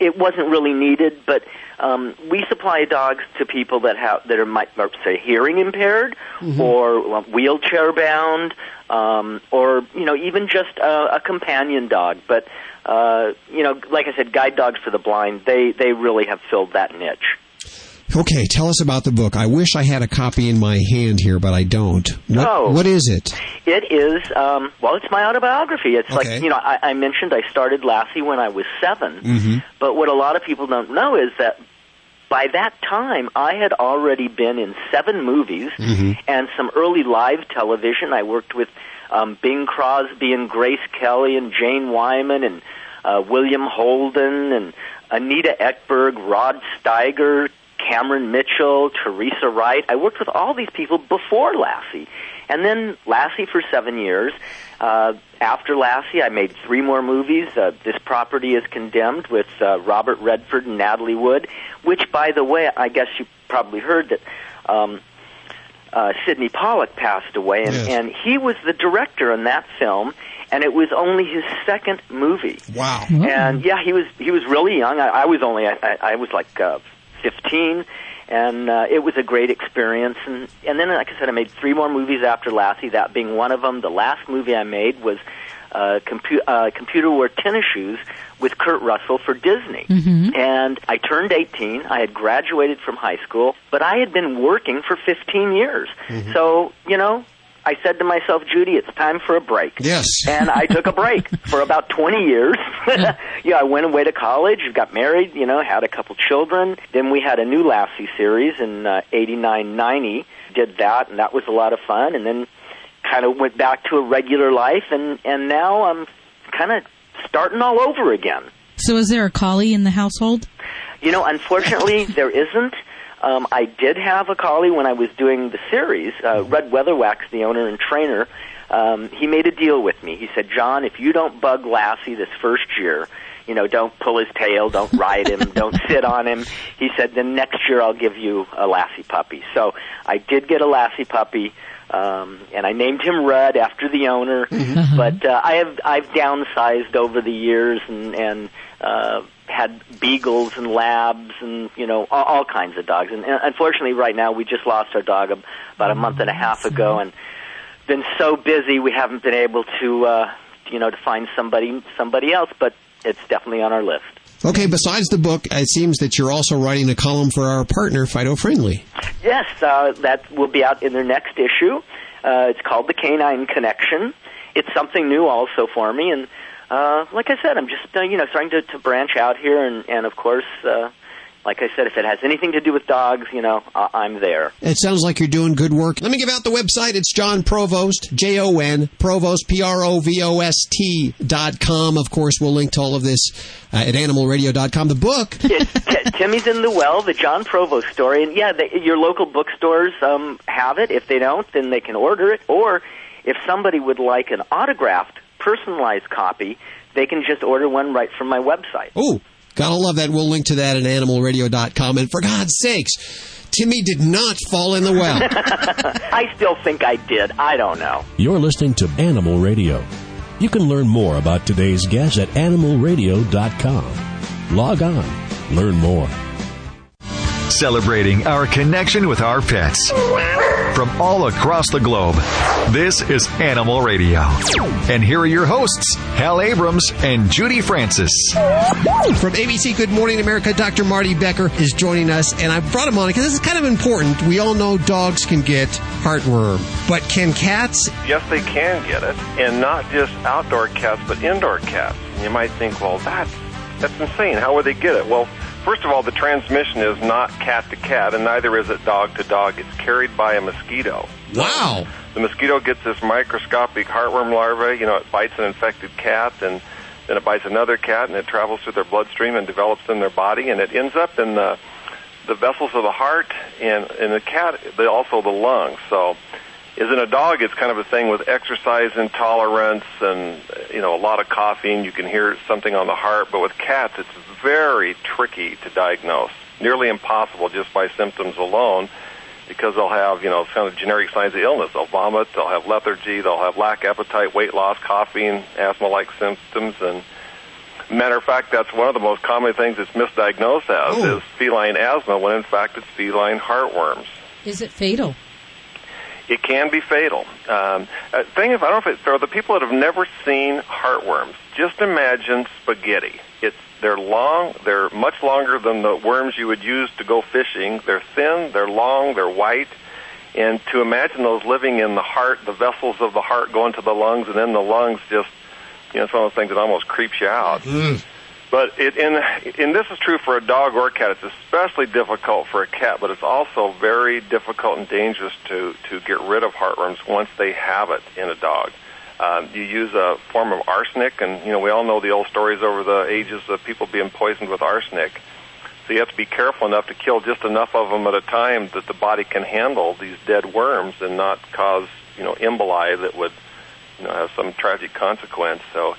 it wasn't really needed, but. Um, we supply dogs to people that have that are, might or say hearing impaired Mm-hmm. or uh, wheelchair bound, um, or you know even just a, a companion dog. But uh, you know, like I said, guide dogs for the blind. They they really have filled that niche. Okay, tell us about the book. I wish I had a copy in my hand here, but I don't. What, Oh. what is it? It is, um, well, it's my autobiography. It's Okay. like, you know, I, I mentioned I started Lassie when I was 7 Mm-hmm. but what a lot of people don't know is that by that time, I had already been in seven movies Mm-hmm. and some early live television. I worked with um, Bing Crosby and Grace Kelly and Jane Wyman and uh, William Holden and Anita Ekberg, Rod Steiger, Cameron Mitchell, Teresa Wright. I worked with all these people before Lassie. And then Lassie for seven years. Uh, after Lassie, I made three more movies. Uh, this Property is Condemned with uh, Robert Redford and Natalie Wood, which, by the way, I guess you probably heard that um, uh, Sydney Pollack passed away, and, Yes. and he was the director in that film, and it was only his second movie. Wow. And yeah, he was he was really young. I, I was only I, I I was like uh, fifteen, and uh, it was a great experience. And and then, like I said, I made three more movies after Lassie. That being one of them. The last movie I made was uh, compu- uh, Computer Wore Tennis Shoes with Kurt Russell for Disney. And I turned 18. I had graduated from high school, but I had been working for 15 years. So, you know, I said to myself, Judy, it's time for a break. Yes. And I took a break for about 20 years. yeah, I went away to college, got married, you know, had a couple children. Then we had a new Lassie series in uh, 89 90. Did that, and that was a lot of fun. And then kind of went back to a regular life, and, and now I'm kind of starting all over again. So, is there a collie in the household? You know, unfortunately, there isn't. Um, I did have a collie when I was doing the series. Uh, Rudd Weatherwax, the owner and trainer, um, he made a deal with me. He said, "Jon, if you don't bug Lassie this first year, you know, don't pull his tail, don't ride him, don't sit on him." He said, "Then next year I'll give you a Lassie puppy." So I did get a Lassie puppy. Um, and I named him Red after the owner, but uh, I have I've downsized over the years and and uh, had beagles and labs and you know all, all kinds of dogs. And, and unfortunately, right now we just lost our dog about a month and a half ago, and been so busy we haven't been able to uh, you know to find somebody somebody else. But it's definitely on our list. Okay, besides the book, it seems that you're also writing a column for our partner, Fido Friendly. Yes, uh, that will be out in their next issue. Uh, it's called The Canine Connection. It's something new also for me, and uh, like I said, I'm just uh, you know starting to, to branch out here, and, and of course, uh, like I said, if it has anything to do with dogs, you know, I- I'm there. It sounds like you're doing good work. Let me give out the website. It's Jon Provost, J O N, Provost, P R O V O S T dot com. Of course, we'll link to all of this uh, at animalradio.com. The book. T- Timmy's in the Well, the Jon Provost story, and yeah, they, your local bookstores um, have it. If they don't, then they can order it. Or if somebody would like an autographed, personalized copy, they can just order one right from my website. Oh, gotta love that. We'll link to that at animalradio.com. And for God's sakes, Timmy did not fall in the well. I still think I did. I don't know. You're listening to Animal Radio. You can learn more about today's guest at animalradio.com. Log on, learn more. celebrating our connection with our pets. From all across the globe, this is Animal Radio. And here are your hosts, Hal Abrams and Judy Francis. From ABC Good Morning America, Dr. Marty Becker is joining us, and I brought him on because this is kind of important. We all know dogs can get heartworm, but can cats? Yes, they can get it, and not just outdoor cats, but indoor cats. And you might think, well, that's that's insane. How would they get it? Well, first of all, the transmission is not cat to cat, and neither is it dog to dog. It's carried by a mosquito. Wow. The mosquito gets this microscopic heartworm larva. You know, it bites an infected cat, and then it bites another cat, and it travels through their bloodstream and develops in their body, and it ends up in the the vessels of the heart and in the cat, but also the lungs. So, is in a dog, it's kind of a thing with exercise intolerance and you know a lot of coughing. You can hear something on the heart, but with cats, it's very tricky to diagnose. Nearly impossible just by symptoms alone, because they'll have you know kind of generic signs of illness. They'll vomit, they'll have lethargy, they'll have lack appetite, weight loss, coughing, asthma-like symptoms, and matter of fact, that's one of the most common things it's misdiagnosed as Oh. is feline asthma, when in fact it's feline heartworms. Is it fatal? It can be fatal. Um, uh, thing if I don't know if it, for the people that have never seen heartworms, just imagine spaghetti. It's they're long, they're much longer than the worms you would use to go fishing. They're thin, they're long, they're white, and to imagine those living in the heart, the vessels of the heart going to the lungs, and then the lungs just, you know, it's one of those things that almost creeps you out. But it, and, and this is true for a dog or a cat. It's especially difficult for a cat, but it's also very difficult and dangerous to, to get rid of heartworms once they have it in a dog. Um, you use a form of arsenic, and you know we all know the old stories over the ages of people being poisoned with arsenic. So you have to be careful enough to kill just enough of them at a time that the body can handle these dead worms and not cause you know emboli that would you know have some tragic consequence. So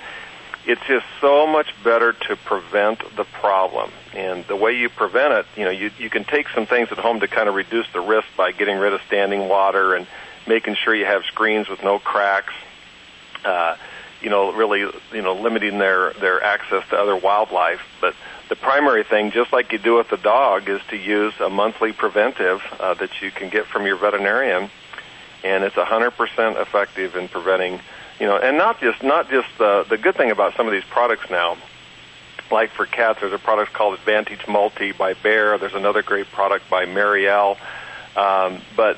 it's just so much better to prevent the problem. And the way you prevent it, you know, you you can take some things at home to kind of reduce the risk by getting rid of standing water and making sure you have screens with no cracks. Uh, you know, really, you know, limiting their their access to other wildlife. But the primary thing, just like you do with the dog, is to use a monthly preventive uh, that you can get from your veterinarian, and it's 100% effective in preventing, you know, and not just not just the the good thing about some of these products now. Like for cats, there's a product called Advantage Multi by Bayer. There's another great product by Merial. Um, but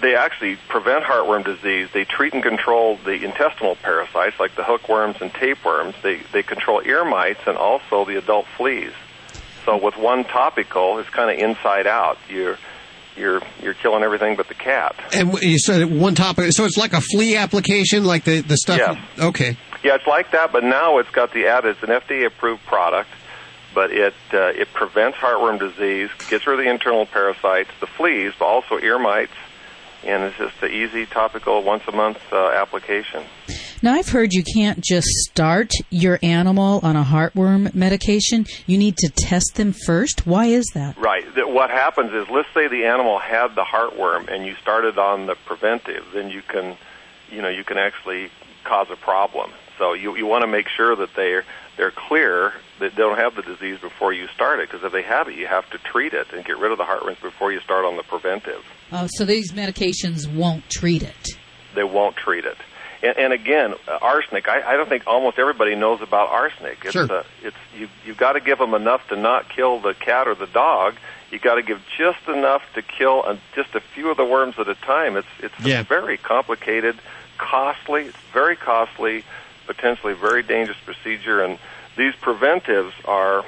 they actually prevent heartworm disease. They treat and control the intestinal parasites like the hookworms and tapeworms. They they control ear mites and also the adult fleas. So with one topical, it's kind of inside out. You're you're you're killing everything but the cat. And you said one topic, so it's like a flea application, like the the stuff. Yes. Okay. Yeah, it's like that, but now it's got the added. It's an FDA-approved product, but it uh, it prevents heartworm disease, gets rid of the internal parasites, the fleas, but also ear mites, and it's just an easy topical once a month uh, application. Now, I've heard you can't just start your animal on a heartworm medication. You need to test them first. Why is that? Right. What happens is, let's say the animal had the heartworm, and you started on the preventive, then you can, you know, you can actually cause a problem. So you you want to make sure that they're they're clear that they don't have the disease before you start it. Because if they have it, you have to treat it and get rid of the heartworms before you start on the preventive. Oh, so these medications won't treat it. They won't treat it. And, and again, uh, arsenic. I, I don't think almost everybody knows about arsenic. It's Sure. uh, it's you you've got to give them enough to not kill the cat or the dog. You got to give just enough to kill uh, just a few of the worms at a time. It's it's Yeah. very complicated, costly. It's very costly, potentially very dangerous procedure. And these preventives are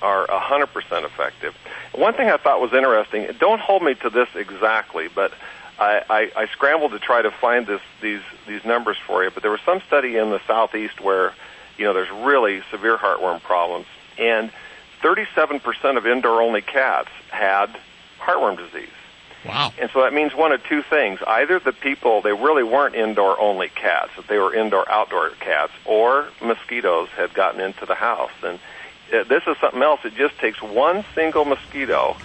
are a 100% effective. One thing I thought was interesting. Don't hold me to this exactly, but I, I, I scrambled to try to find this these these numbers for you. But there was some study in the southeast where you know there's really severe heartworm problems, and 37% of indoor-only cats had heartworm disease. Wow. And so that means one of two things. Either the people, they really weren't indoor only cats, that they were indoor outdoor cats, or mosquitoes had gotten into the house. And uh, this is something else. It just takes one single mosquito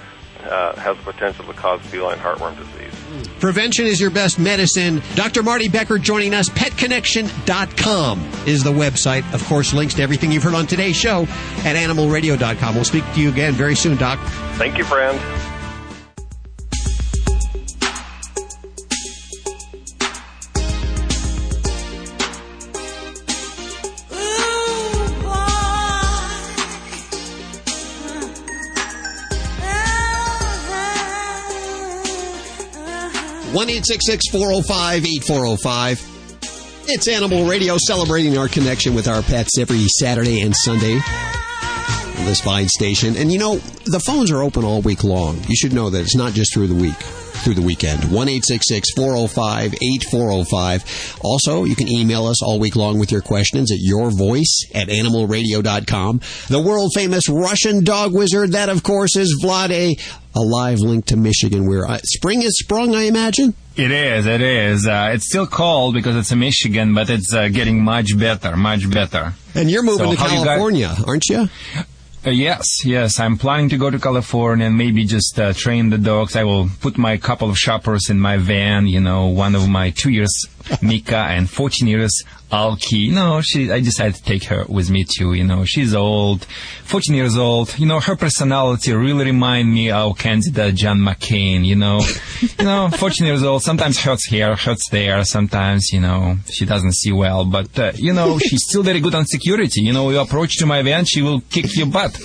uh, has the potential to cause feline heartworm disease. Prevention is your best medicine. Dr. Marty Becker joining us. PetConnection.com is the website. Of course, links to everything you've heard on today's show at animalradio.com. We'll speak to you again very soon, Doc. Thank you, friend. 1 405 8405. It's Animal Radio celebrating our connection with our pets every Saturday and Sunday this fine station. And you know, the phones are open all week long. You should know that it's not just through the week. Through the weekend. 1 405 8405. Also, you can email us all week long with your questions at your voice at animalradio.com. The world famous Russian dog wizard, that of course is Vladae, a live link to Michigan where uh, spring is sprung, I imagine. It is, it is. Uh, it's still cold because it's in Michigan, but it's uh, getting much better, much better. And you're moving So to how you California, aren't you? Uh, yes, yes. I'm planning to go to California and maybe just uh, train the dogs. I will put my couple of shoppers in my van. You know, one of my two years Mika and 14 years Alki. No, she. I decided to take her with me too. You know, she's old, 14 years old. You know, her personality really remind me of candidate John McCain. You know, you know, 14 years old. Sometimes hurts here, hurts there. Sometimes you know she doesn't see well, but uh, you know she's still very good on security. You know, you approach to my van, she will kick your butt.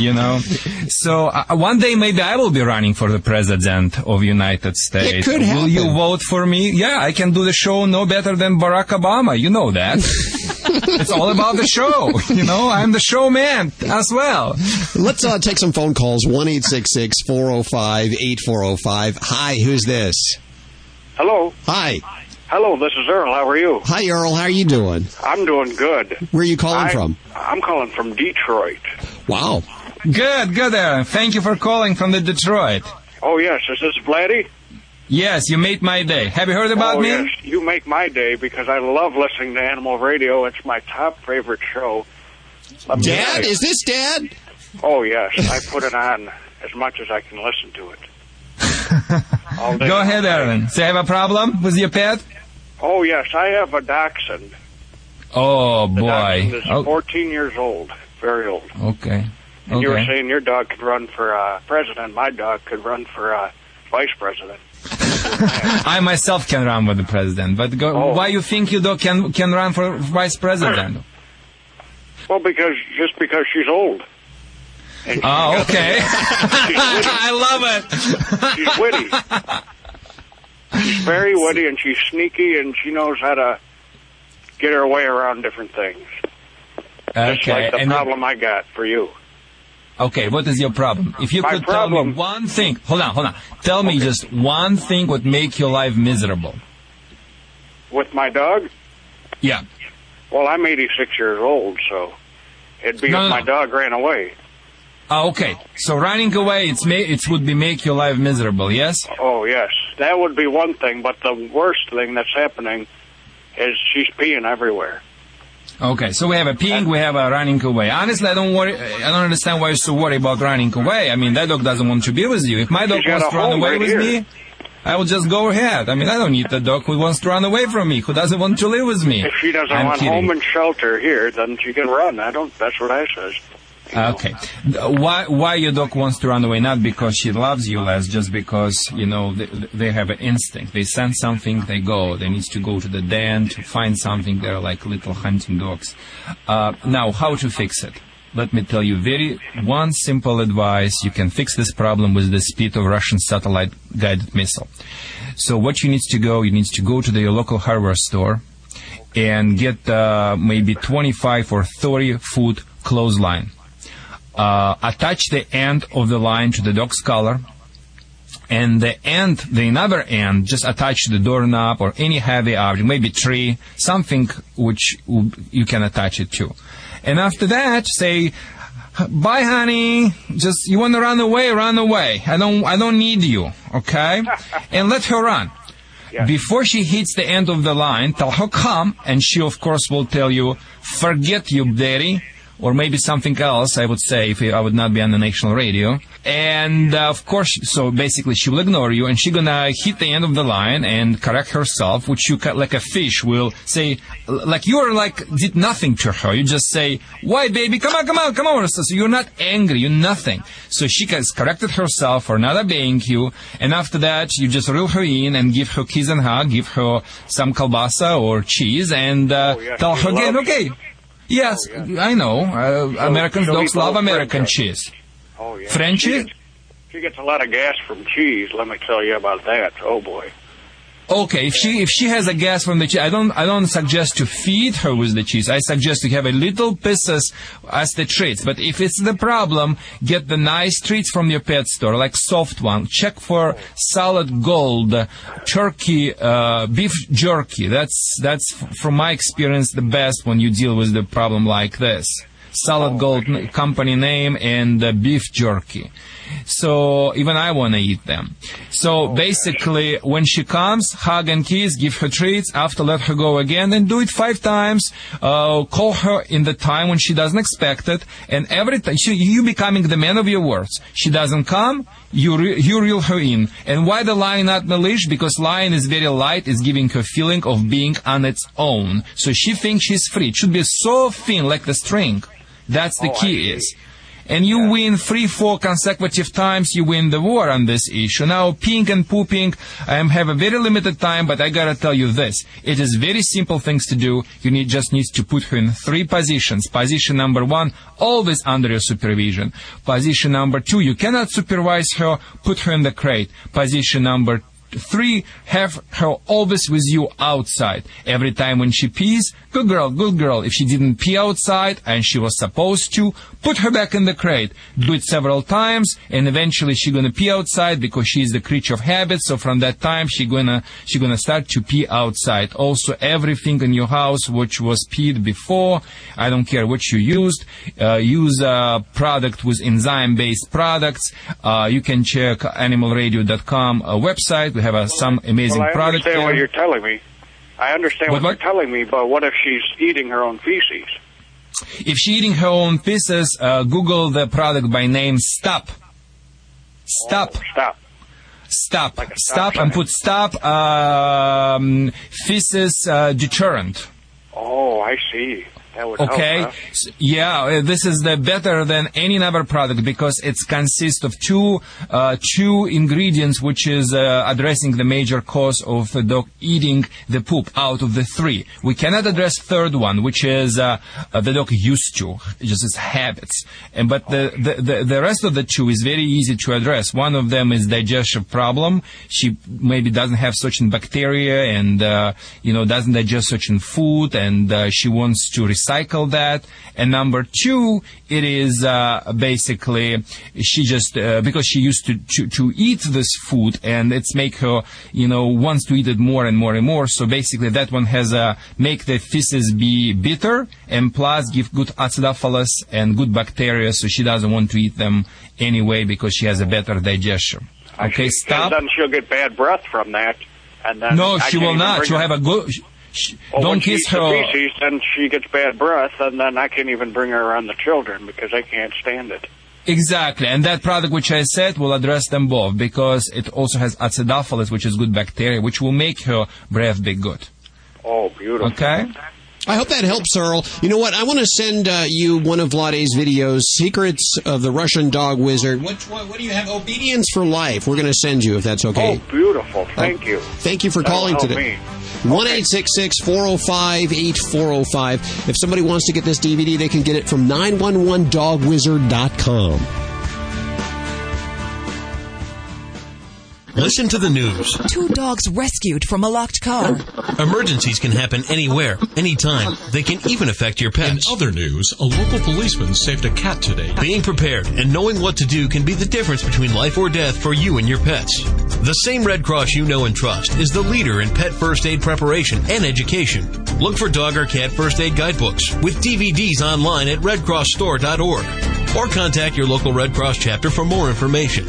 you know, so uh, one day maybe I will be running for the president of United States. could Will you vote for me? Yeah, I can do the show no better than Barack Obama. You know that. it's all about the show. You know, I'm the showman as well. Let's uh, take some phone calls. 1 405 8405. Hi, who's this? Hello. Hi. Hello, this is Earl. How are you? Hi, Earl. How are you doing? I'm doing good. Where are you calling I- from? I'm calling from Detroit. Wow. Good, good, Aaron. Thank you for calling from the Detroit. Oh, yes. Is this Vladdy? Yes, you made my day. Have you heard about oh, me? yes. You make my day because I love listening to Animal Radio. It's my top favorite show. Let Dad? Is this Dad? Oh, yes. I put it on as much as I can listen to it. Go ahead, Aaron. So you have a problem with your pet? Oh, yes. I have a dachshund. Oh, The boy. dachshund is Oh, 14 years old. Very old. okay. And you were saying your dog could run for uh, president. My dog could run for uh, vice president. I myself can run with the president, but go, Oh. why you think you do can can run for vice president? Well, because just because she's old. Ah, she's Oh, okay. I love it. She's witty. She's very witty and she's sneaky and she knows how to get her way around different things. Just Okay, like the and problem I got for you. Okay, what is your problem? If you My could tell me one thing, hold on, hold on. Tell me just one thing would make your life miserable. With my dog, Yeah. well, I'm 86 years old, so it'd be No, if my no. dog ran away. Ah, okay, so running away, it's ma- it would be make your life miserable. Yes. Oh, yes. That would be one thing, but the worst thing that's happening is she's peeing everywhere. Okay, so we have a peeing, we have a running away. Honestly, I don't worry. I don't understand why you're so worried about running away. I mean, that dog doesn't want to be with you. If my dog wants to run away right with here. me, I will just go ahead. I mean, I don't need the dog who wants to run away from me, who doesn't want to live with me. If she doesn't I'm want kidding. home and shelter here, then she can run. I don't. That's what I says. Okay. Why why your dog wants to run away? Not because she loves you less, just because you know they, they have an instinct. They sense something, they go. They need to go to the den to find something. They're like little hunting dogs. Uh, now, how to fix it? Let me tell you very one simple advice. You can fix this problem with the speed of Russian satellite guided missile. So what you need to go, you need to go to the local hardware store and get uh, maybe 25 or 30 foot clothesline uh, attach the end of the line to the dog's collar and the end, the another end, just attach to the doorknob or any heavy object, maybe tree, something which you can attach it to. And after that, say, bye honey, just, you want to run away, run away. I don't, I don't need you, okay? and let her run. Before she hits the end of the line, tell her come, and she of course will tell you, forget you, daddy, or maybe something else, I would say, if I would not be on the national radio. And uh, of course, so basically she will ignore you and she gonna hit the end of the line and correct herself, which you like a fish will say, like you're like did nothing to her. You just say, why baby, come on, come on, come on. So you're not angry, you're nothing. So she has corrected herself for not obeying you. And after that, you just reel her in and give her kiss and hug, give her some kalbasa or cheese and uh, yes, tell her again, okay. Yes, I know. Uh, American she'll dogs love American French cheese. Oh yeah. Frenchie? She gets, she gets a lot of gas from cheese. Let me tell you about that. Oh boy. Okay, if she if she has a gas from the cheese, I don't I don't suggest to feed her with the cheese. I suggest to have a little pieces as the treats. But if it's the problem, get the nice treats from your pet store, like soft one. Check for solid gold, turkey, uh, beef jerky. That's that's from my experience the best when you deal with the problem like this. Solid gold company name and uh, beef jerky. So even I want to eat them. So basically, when she comes, hug and kiss, give her treats. After, let her go again and do it five times. Uh, call her in the time when she doesn't expect it, and every time she, you becoming the man of your words. She doesn't come, you re- you reel her in. And why the lion not leash? Because lion is very light. is giving her feeling of being on its own. So she thinks she's free. It should be so thin like the string. That's the oh, key is and you win three, four consecutive times, you win the war on this issue. Now, peeing and pooping, I have a very limited time, but I gotta tell you this. It is very simple things to do. You need just need to put her in three positions. Position number one, always under your supervision. Position number two, you cannot supervise her, put her in the crate. Position number Three, have her always with you outside. Every time when she pees, good girl, good girl. If she didn't pee outside and she was supposed to, put her back in the crate. Do it several times and eventually she gonna pee outside because she is the creature of habit. So from that time she gonna, she gonna start to pee outside. Also everything in your house which was peed before, I don't care what you used, uh, use a product with enzyme based products. Uh, you can check animalradio.com uh, website. We have uh, some amazing well, I product understand there. what you're telling me. I understand What- what, you're telling me, but what if she's eating her own feces? If she eating her own feces, uh, Google the product by name Stop. Stop. stop. Stop. Stop and put stop um, feces uh, deterrent. Oh, I see. Okay. help. huh? Yeah, uh, this is the better than any other product because it consists of two uh, two ingredients, which is uh, addressing the major cause of the dog eating the poop out of the three. We cannot address third one, which is uh, uh, the dog used to, just its habits. And but the, the the the rest of the two is very easy to address. One of them is digestion problem. She maybe doesn't have certain bacteria and uh, you know doesn't digest certain food, and uh, she wants to recycle that. And number two, it is uh, basically she just uh, because she used to, to to eat this food, and it's make her you know wants to eat it more and more and more. So basically, that one has a make the feces be bitter and plus give good acidophilus and good bacteria, so she doesn't want to eat them anyway because she has a better digestion. Okay, stop. And then she'll get bad breath from that. And then No, I she will not. She'll have a good. Sh- sh- Well, don't she kiss eats her. The feces, then she gets bad breath, and then I can't even bring her around the children because I can't stand it. Exactly, and that product which I said will address them both because it also has acidophilus, which is good bacteria, which will make her breath be good. Oh, beautiful. Okay. I hope that helps, Earl. You know what? I want to send uh, you one of Vladae's videos, Secrets of the Russian Dog Wizard. What, what, what do you have? Obedience for Life. We're going to send you if that's okay. Oh, beautiful. Thank you. Thank you for That'll calling help today. me. 1 405 8405. If somebody wants to get this DVD, they can get it from 911dogwizard.com. Listen to the news. Two dogs rescued from a locked car. Emergencies can happen anywhere, anytime. They can even affect your pets. In other news, a local policeman saved a cat today. Being prepared and knowing what to do can be the difference between life or death for you and your pets. The same Red Cross you know and trust is the leader in pet first aid preparation and education. Look for dog or cat first aid guidebooks with DVDs online at redcrossstore.org or contact your local Red Cross chapter for more information.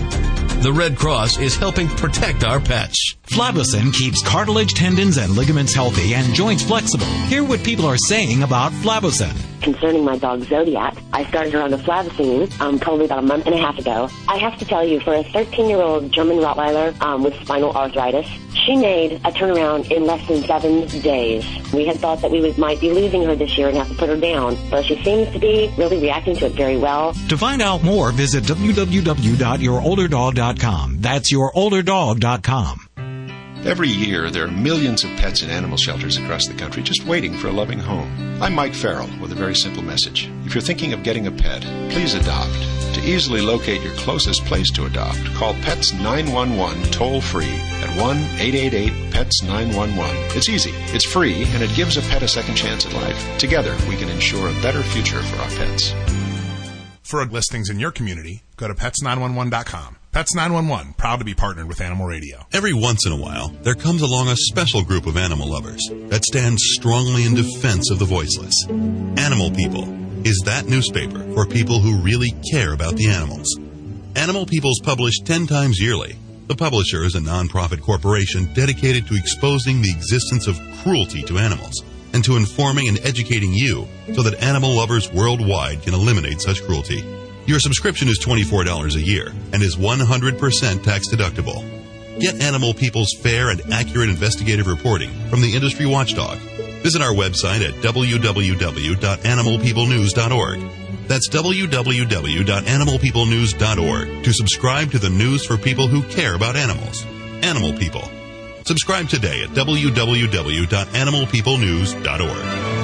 The Red Cross is helping protect our pets. Flavocin keeps cartilage, tendons, and ligaments healthy and joints flexible. Hear what people are saying about Flavocin. Concerning my dog Zodiac, I started her on the flavacine um, probably about a month and a half ago. I have to tell you, for a 13-year-old German Rottweiler um, with spinal arthritis, she made a turnaround in less than seven days. We had thought that we would, might be losing her this year and have to put her down, but she seems to be really reacting to it very well. To find out more, visit www.yourolderdog.com. That's yourolderdog.com. Every year, there are millions of pets in animal shelters across the country just waiting for a loving home. I'm Mike Farrell with a very simple message. If you're thinking of getting a pet, please adopt. To easily locate your closest place to adopt, call Pets 911 toll free at 1 888 PETS 911. It's easy, it's free, and it gives a pet a second chance at life. Together, we can ensure a better future for our pets. For listings in your community, go to pets911.com. Pets 911, proud to be partnered with Animal Radio. Every once in a while, there comes along a special group of animal lovers that stands strongly in defense of the voiceless. Animal People is that newspaper for people who really care about the animals. Animal People's published 10 times yearly. The publisher is a nonprofit corporation dedicated to exposing the existence of cruelty to animals and to informing and educating you so that animal lovers worldwide can eliminate such cruelty. Your subscription is $24 a year and is 100% tax deductible. Get Animal People's fair and accurate investigative reporting from the industry watchdog. Visit our website at www.animalpeoplenews.org. That's www.animalpeoplenews.org to subscribe to the news for people who care about animals. Animal People. Subscribe today at www.animalpeoplenews.org.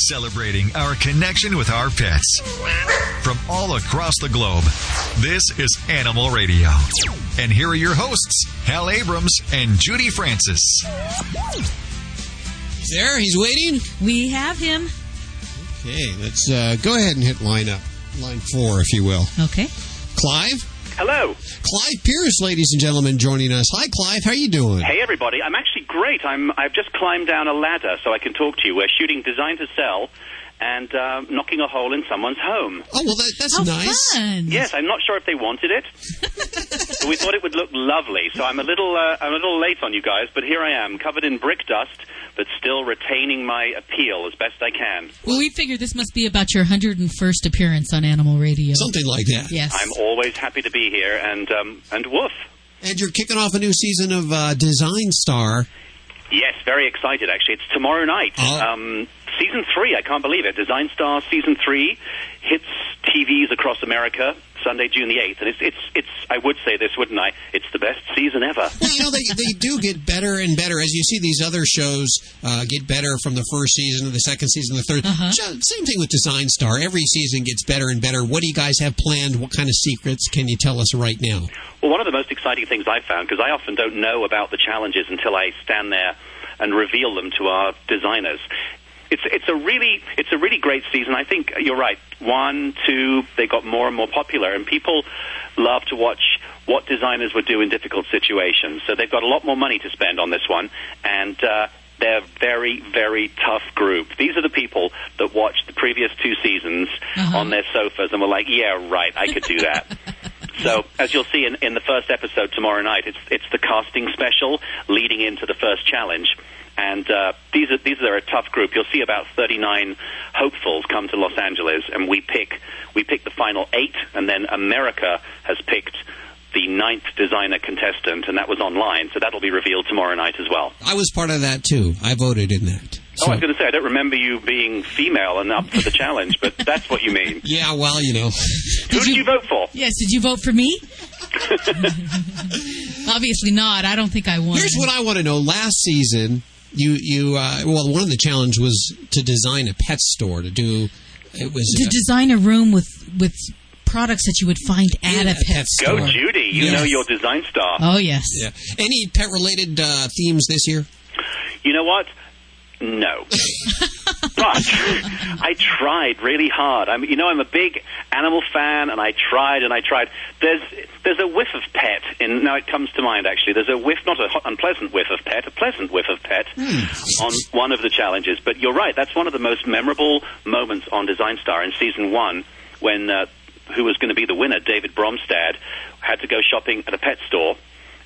Celebrating our connection with our pets. From all across the globe, this is Animal Radio. And here are your hosts, Hal Abrams and Judy Francis. He's there. He's waiting. We have him. Okay, let's uh, go ahead and hit line up. Line four, if you will. Okay. Clive? Hello. Clive Pearce, ladies and gentlemen, joining us. Hi, Clive. How are you doing? Hey, everybody. I'm actually great. I'm, I've just climbed down a ladder so I can talk to you. We're shooting Designed to Sell and uh, knocking a hole in someone's home. Oh, well, that, that's How nice. fun. Yes, I'm not sure if they wanted it, but we thought it would look lovely. So I'm a little, uh, I'm a little late on you guys, but here I am, covered in brick dust, but still retaining my appeal as best I can. Well, we figured this must be about your 101st appearance on Animal Radio. Something like that. Yes. I'm always happy to be here, and um, and woof. And you're kicking off a new season of uh, Design Star. Yes, very excited actually. It's tomorrow night. Oh. Um, season three, I can't believe it. Design Star season three hits TVs across America Sunday, June the 8th. And it's, it's, it's, I would say this, wouldn't I? It's the best season ever. Well, you know, they, they do get better and better as you see these other shows uh, get better from the first season to the second season, the 3rd Uh-huh. Same thing with Design Star. Every season gets better and better. What do you guys have planned? What kind of secrets can you tell us right now? Well, one of the most exciting things I've found, because I often don't know about the challenges until I stand there and reveal them to our designers. It's it's a really it's a really great season. I think you're right. One, two, they got more and more popular, and people love to watch what designers would do in difficult situations. So they've got a lot more money to spend on this one, and uh, they're a very very tough group. These are the people that watched the previous two seasons on their sofas and were like, "Yeah, right, I could do that." So, as you'll see in, in the first episode tomorrow night, it's it's the casting special leading into the first challenge, and uh, these are these are a tough group. You'll see about 39 hopefuls come to Los Angeles, and we pick we pick the final eight, and then America has picked the ninth designer contestant, and that was online, so that'll be revealed tomorrow night as well. I was part of that too. I voted in that. oh, I was going to say I don't remember you being female and up for the challenge, but that's what you mean. Yeah, well, you know. Who did you vote for? Yes, did you vote for me? Obviously not. I don't think I won. Here's what I want to know. Last season, you you uh, well, one of the challenge was to design a pet store to do. It was to design a room with with products that you would find at a pet store. Go, Judy! You Yes. know your design star. Oh yes. Yeah. Any pet related uh, themes this year? You know what? No. but I tried really hard. I'm, you know, I'm a big animal fan, and I tried and I tried. There's there's a whiff of pet in. Now it comes to mind actually. There's a whiff, not an unpleasant whiff of pet, a pleasant whiff of pet on one of the challenges. But you're right. That's one of the most memorable moments on Design Star in season one when uh, who was going to be the winner, David Bromstad, had to go shopping at a pet store.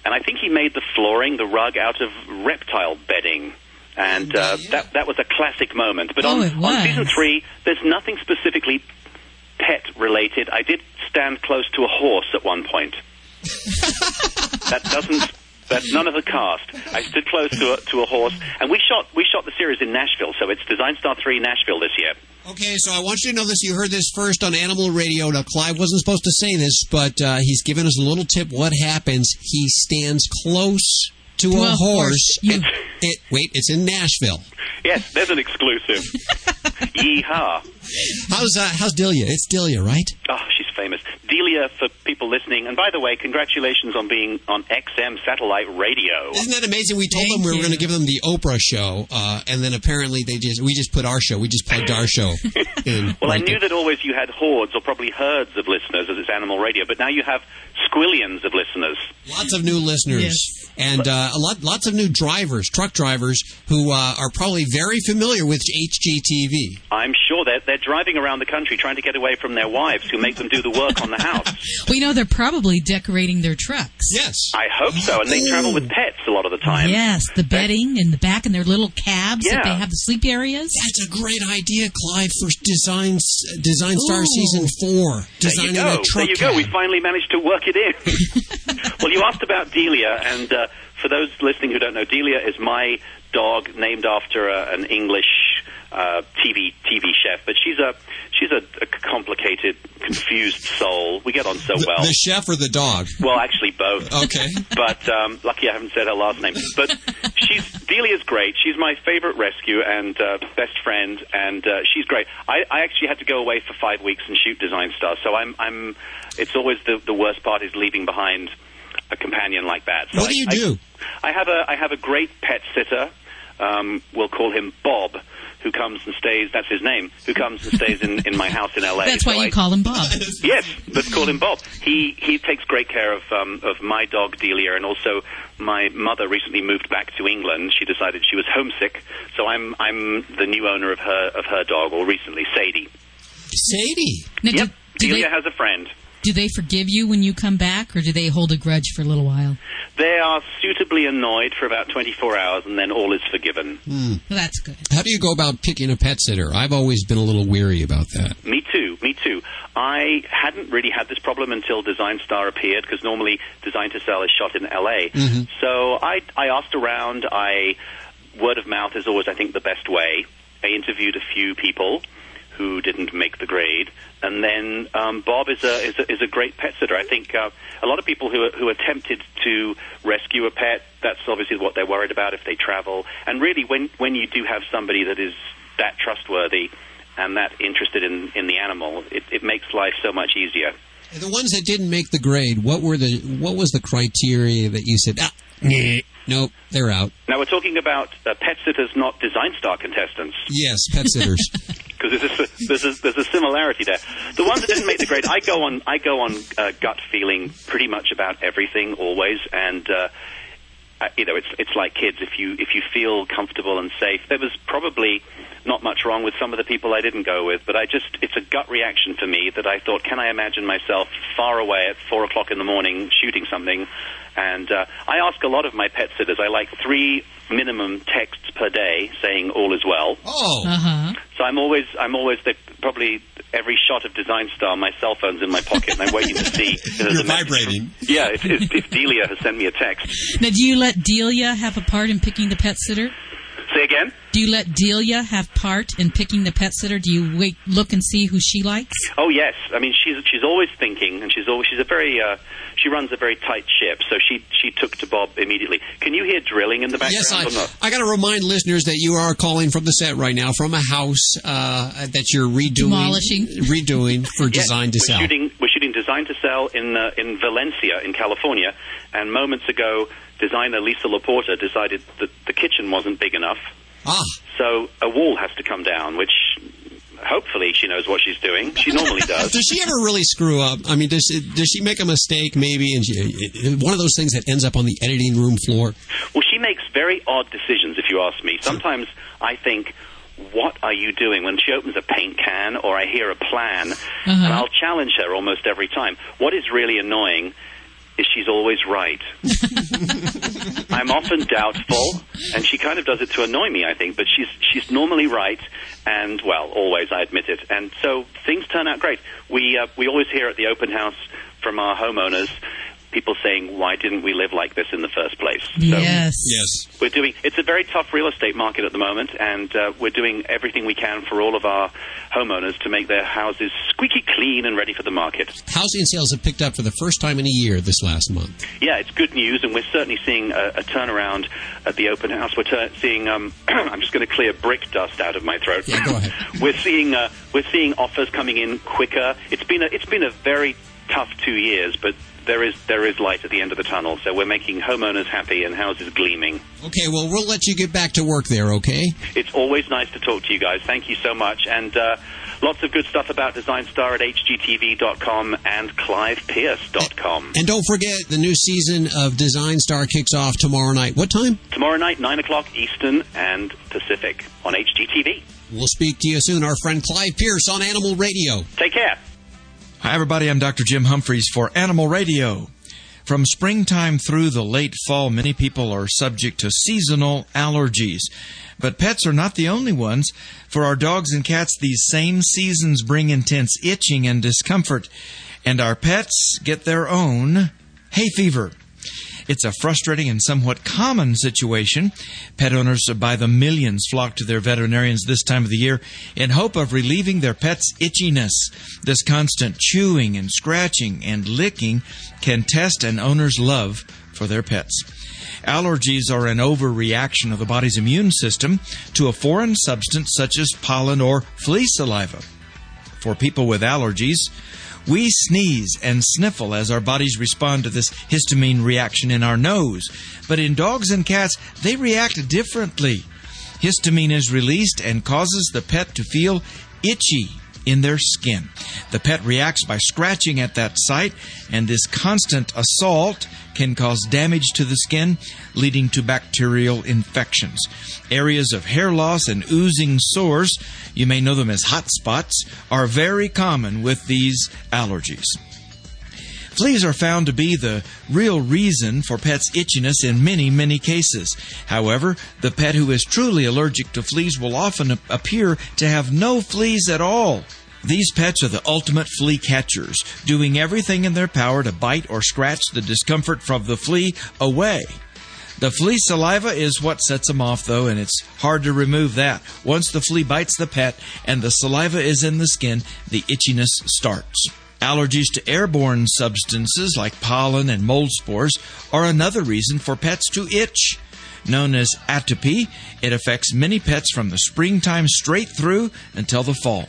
And I think he made the flooring, the rug, out of reptile bedding. And uh, that that was a classic moment. But Oh, on, on season three, there's nothing specifically pet related. I did stand close to a horse at one point. that doesn't. That's none of the cast. I stood close to a, to a horse, and we shot we shot the series in Nashville, so it's Design Star Three Nashville this year. Okay, so I want you to know this. You heard this first on Animal Radio. Now, Clive wasn't supposed to say this, but uh, he's given us a little tip. What happens? He stands close to, To a, a horse. horse. You- and it, wait, it's in Nashville. Yes, there's an exclusive. Yeehaw. How's uh, how's Delia? It's Delia, right? Oh, she's famous. Delia, for people listening, and by the way, congratulations on being on XM satellite radio. Isn't that amazing? We told them we were going to give them the Oprah show, uh, and then apparently they just we just put our show. We just plugged our show in. Well, I right knew that always you had hordes or probably herds of listeners as it's animal radio, but now you have squillions of listeners. Lots of new listeners and uh, a lot, lots of new drivers, truck drivers who uh, are probably very familiar with HGTV. I'm sure they're, they're driving around the country trying to get away from their wives who make them do the work on the house. We know they're probably decorating their trucks. Yes. I hope so. And they travel with pets a lot of the time. Yes, the bedding in the back and their little cabs that they have the sleep areas. That's a great idea, Clive, for Design Design Star Ooh. season four. There you go. a There you go. cab. We finally managed to work it in. well, you asked about Delia, and uh, for those listening who don't know, Delia is my dog, named after a, an English uh, TV TV chef. But she's a she's a, a complicated, confused soul. We get on so The, well. the chef or the dog? Well, actually, both. Okay. but um, lucky I haven't said her last name. But she's Delia's great. She's my favorite rescue and uh, best friend, and uh, she's great. I, I actually had to go away for five weeks and shoot Design Star, so I'm I'm. It's always the the worst part is leaving behind a companion like that. So What do I- you I- do? I have a I have a great pet sitter. Um, we'll call him Bob, who comes and stays. That's his name. Who comes and stays in, in my house in L.A. That's why So you I- call him Bob. Yes, let's call him Bob. He he takes great care of um, of my dog Delia, and also my mother recently moved back to England. She decided she was homesick, so I'm I'm the new owner of her of her dog, or recently Sadie. Sadie. Now, yep, Delia they, has a friend. Do they forgive you when you come back, or do they hold a grudge for a little while? They are suitably annoyed for about 24 hours, and then all is forgiven. Hmm. Well, that's good. How do you go about picking a pet sitter? I've always been a little weary about that. Me too, me too. I hadn't really had this problem until Design Star appeared because normally Designed to Sell is shot in LA. Mhm. So I, I asked around. I word of mouth is always, I think, the best way. I interviewed a few people who didn't make the grade, and then um, Bob is a, is a is a great pet sitter. I think uh, a lot of people who are, who are tempted to rescue a pet, that's obviously what they're worried about if they travel. And really, when when you do have somebody that is that trustworthy and that interested in in the animal, it, it makes life so much easier. The ones that didn't make the grade, what were the what was the criteria that you said? Ah, nah, nope, they're out. Now we're talking about uh, pet sitters, not Design Star contestants. Yes, pet sitters. because there's there's, a, there's a similarity there. The ones that didn't make the grade, I go on I go on uh, gut feeling pretty much about everything always, and uh, you know it's it's like kids. If you if you feel comfortable and safe, there was probably not much wrong with some of the people I didn't go with, but I just it's a gut reaction for me that I thought, can I imagine myself far away at four o'clock in the morning shooting something? And uh, I ask a lot of my pet sitters. I like three minimum texts per day saying all is well. Oh. Uh huh. So I'm always, I'm always the, probably every shot of Design Star, my cell phone's in my pocket, and I'm waiting to see. if You're vibrating. from- yeah, if, if, if Delia has sent me a text. Now, do you let Delia have a part in picking the pet sitter? Say again. Do you let Delia have part in picking the pet sitter? Do you wait, look and see who she likes? Oh yes, I mean she's she's always thinking, and she's always she's a very uh, she runs a very tight ship. So she she took to Bob immediately. Can you hear drilling in the background Yes, I, or not? I got to remind listeners that you are calling from the set right now from a house uh, that you're redoing, Demolishing. redoing for Yeah, design to we're sell. Shooting, we're shooting Designed to Sell in uh, in Valencia, in California, and moments ago, designer Lisa Laporta decided that the kitchen wasn't big enough. Ah. So a wall has to come down, which hopefully she knows what she's doing. She normally does. Does she ever really screw up? I mean, does does she make a mistake maybe, and she, one of those things that ends up on the editing room floor? Well, she makes very odd decisions, if you ask me. Sometimes I think, what are you doing? When she opens a paint can or I hear a plan, uh-huh. and I'll challenge her almost every time. What is really annoying is she's always right. I'm often doubtful, and she kind of does it to annoy me, I think, but she's, she's normally right, and, well, always, I admit it. And so things turn out great. We, uh, we always hear at the open house from our homeowners, people saying, "Why didn't we live like this in the first place?" yes. Yes. We're doing. It's a very tough real estate market at the moment, and uh, we're doing everything we can for all of our homeowners to make their houses squeaky clean and ready for the market. Housing sales have picked up for the first time in a year this last month. Yeah, it's good news, and we're certainly seeing a, a turnaround at the open house. We're tur- seeing. Um, I'm just going to clear brick dust out of my throat. Yeah, go ahead. we're seeing. Uh, we're seeing offers coming in quicker. It's been a. It's been a very tough two years, but there is there is light at the end of the tunnel. So we're making homeowners happy and houses gleaming. Okay, well, we'll let you get back to work there, okay? It's always nice to talk to you guys. Thank you so much, and. Uh, Lots of good stuff about Design Star at hgtv.com and clivepearce.com. And don't forget, the new season of Design Star kicks off tomorrow night. What time? Tomorrow night, 9 o'clock Eastern and Pacific on HGTV. We'll speak to you soon. Our friend Clive Pearce on Animal Radio. Take care. Hi, everybody. I'm Dr. Jim Humphreys for Animal Radio. From springtime through the late fall, many people are subject to seasonal allergies. But pets are not the only ones. For our dogs and cats, these same seasons bring intense itching and discomfort. And our pets get their own hay fever. It's a frustrating and somewhat common situation. Pet owners by the millions flock to their veterinarians this time of the year in hope of relieving their pet's itchiness. This constant chewing and scratching and licking can test an owner's love for their pets. Allergies are an overreaction of the body's immune system to a foreign substance such as pollen or flea saliva. For people with allergies, we sneeze and sniffle as our bodies respond to this histamine reaction in our nose. But in dogs and cats, they react differently. Histamine is released and causes the pet to feel itchy in their skin. The pet reacts by scratching at that site, and this constant assault can cause damage to the skin, leading to bacterial infections. Areas of hair loss and oozing sores, you may know them as hot spots, are very common with these allergies. Fleas are found to be the real reason for pets' itchiness in many, many cases. However, the pet who is truly allergic to fleas will often appear to have no fleas at all. These pets are the ultimate flea catchers, doing everything in their power to bite or scratch the discomfort from the flea away. The flea saliva is what sets them off, though, and it's hard to remove that. Once the flea bites the pet and the saliva is in the skin, the itchiness starts. Allergies to airborne substances like pollen and mold spores are another reason for pets to itch. Known as atopy, it affects many pets from the springtime straight through until the fall.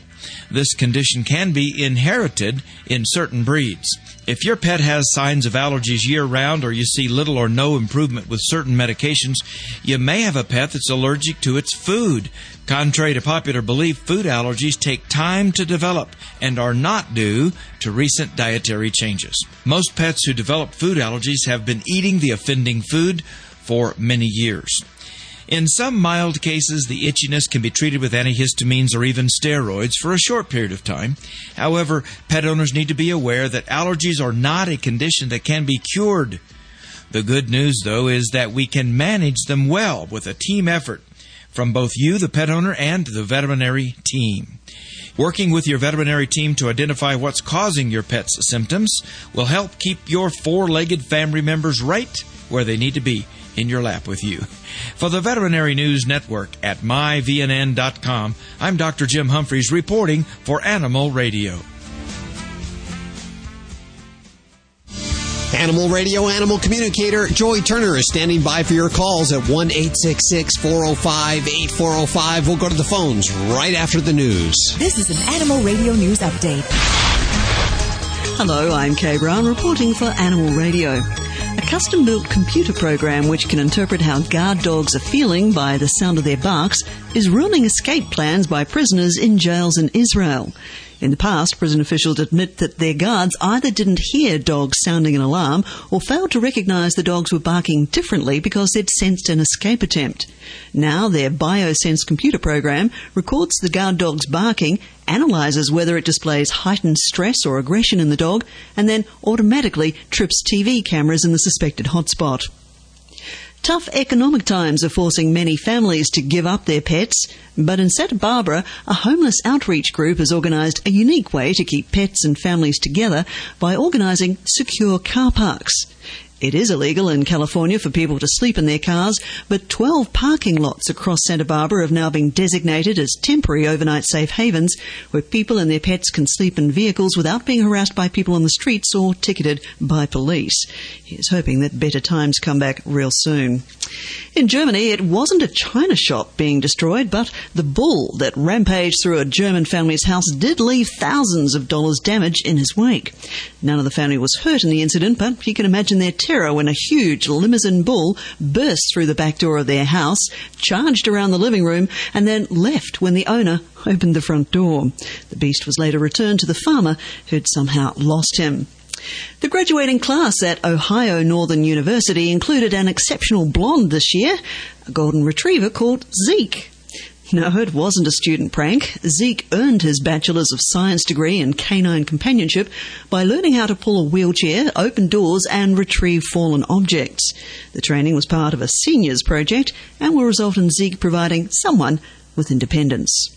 This condition can be inherited in certain breeds. If your pet has signs of allergies year round or you see little or no improvement with certain medications, you may have a pet that's allergic to its food. Contrary to popular belief, food allergies take time to develop and are not due to recent dietary changes. Most pets who develop food allergies have been eating the offending food for many years. In some mild cases, the itchiness can be treated with antihistamines or even steroids for a short period of time. However, pet owners need to be aware that allergies are not a condition that can be cured. The good news, though, is that we can manage them well with a team effort from both you, the pet owner, and the veterinary team. Working with your veterinary team to identify what's causing your pet's symptoms will help keep your four legged family members right where they need to be in your lap with you. For the Veterinary News Network at myvnn.com, I'm Dr. Jim Humphreys reporting for Animal Radio. Animal Radio Animal Communicator Joy Turner is standing by for your calls at 1 405 8405. We'll go to the phones right after the news. This is an Animal Radio News Update. Hello, I'm Kay Brown reporting for Animal Radio. A custom built computer program which can interpret how guard dogs are feeling by the sound of their barks is ruining escape plans by prisoners in jails in Israel. In the past, prison officials admit that their guards either didn't hear dogs sounding an alarm or failed to recognize the dogs were barking differently because they'd sensed an escape attempt. Now their BioSense computer program records the guard dog's barking, analyzes whether it displays heightened stress or aggression in the dog, and then automatically trips TV cameras in the suspected hotspot. Tough economic times are forcing many families to give up their pets, but in Santa Barbara, a homeless outreach group has organised a unique way to keep pets and families together by organising secure car parks. It is illegal in California for people to sleep in their cars, but 12 parking lots across Santa Barbara have now been designated as temporary overnight safe havens where people and their pets can sleep in vehicles without being harassed by people on the streets or ticketed by police. He is hoping that better times come back real soon. In Germany, it wasn't a china shop being destroyed, but the bull that rampaged through a German family's house did leave thousands of dollars damage in his wake. None of the family was hurt in the incident, but you can imagine their terror when a huge Limousin bull burst through the back door of their house, charged around the living room, and then left when the owner opened the front door. The beast was later returned to the farmer who'd somehow lost him. The graduating class at Ohio Northern University included an exceptional blonde this year, a golden retriever called Zeke. No, it wasn't a student prank. Zeke earned his Bachelor's of Science degree in canine companionship by learning how to pull a wheelchair, open doors, and retrieve fallen objects. The training was part of a seniors project and will result in Zeke providing someone with independence.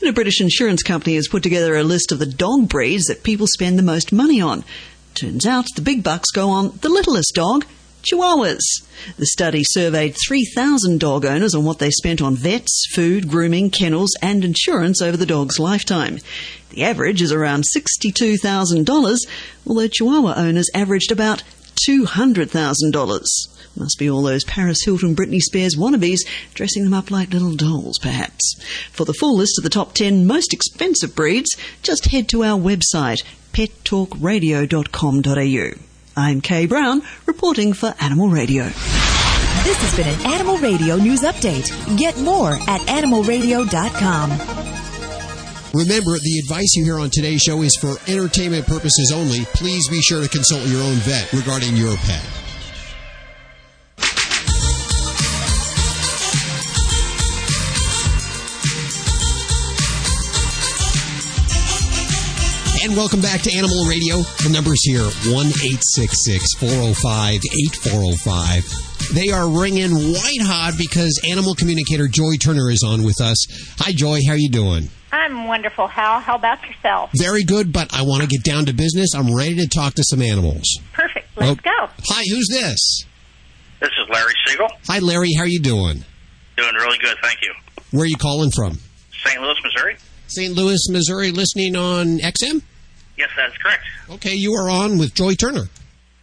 And a British insurance company has put together a list of the dog breeds that people spend the most money on. Turns out the big bucks go on the littlest dog, Chihuahuas. The study surveyed 3,000 dog owners on what they spent on vets, food, grooming, kennels, and insurance over the dog's lifetime. The average is around $62,000, although Chihuahua owners averaged about $200,000. Must be all those Paris Hilton Britney Spears wannabes dressing them up like little dolls, perhaps. For the full list of the top 10 most expensive breeds, just head to our website, pettalkradio.com.au. I'm Kay Brown, reporting for Animal Radio. This has been an Animal Radio News Update. Get more at animalradio.com. Remember, the advice you hear on today's show is for entertainment purposes only. Please be sure to consult your own vet regarding your pet. And welcome back to Animal Radio. The number's here 1 405 8405. They are ringing white hot because animal communicator Joy Turner is on with us. Hi, Joy. How are you doing? I'm wonderful, Hal. How about yourself? Very good, but I want to get down to business. I'm ready to talk to some animals. Perfect. Let's Oh. go. Hi, who's this? This is Larry Siegel. Hi, Larry. How are you doing? Doing really good, thank you. Where are you calling from? St. Louis, Missouri? St. Louis, Missouri, listening on XM? Yes, that's correct. Okay, you are on with Joy Turner.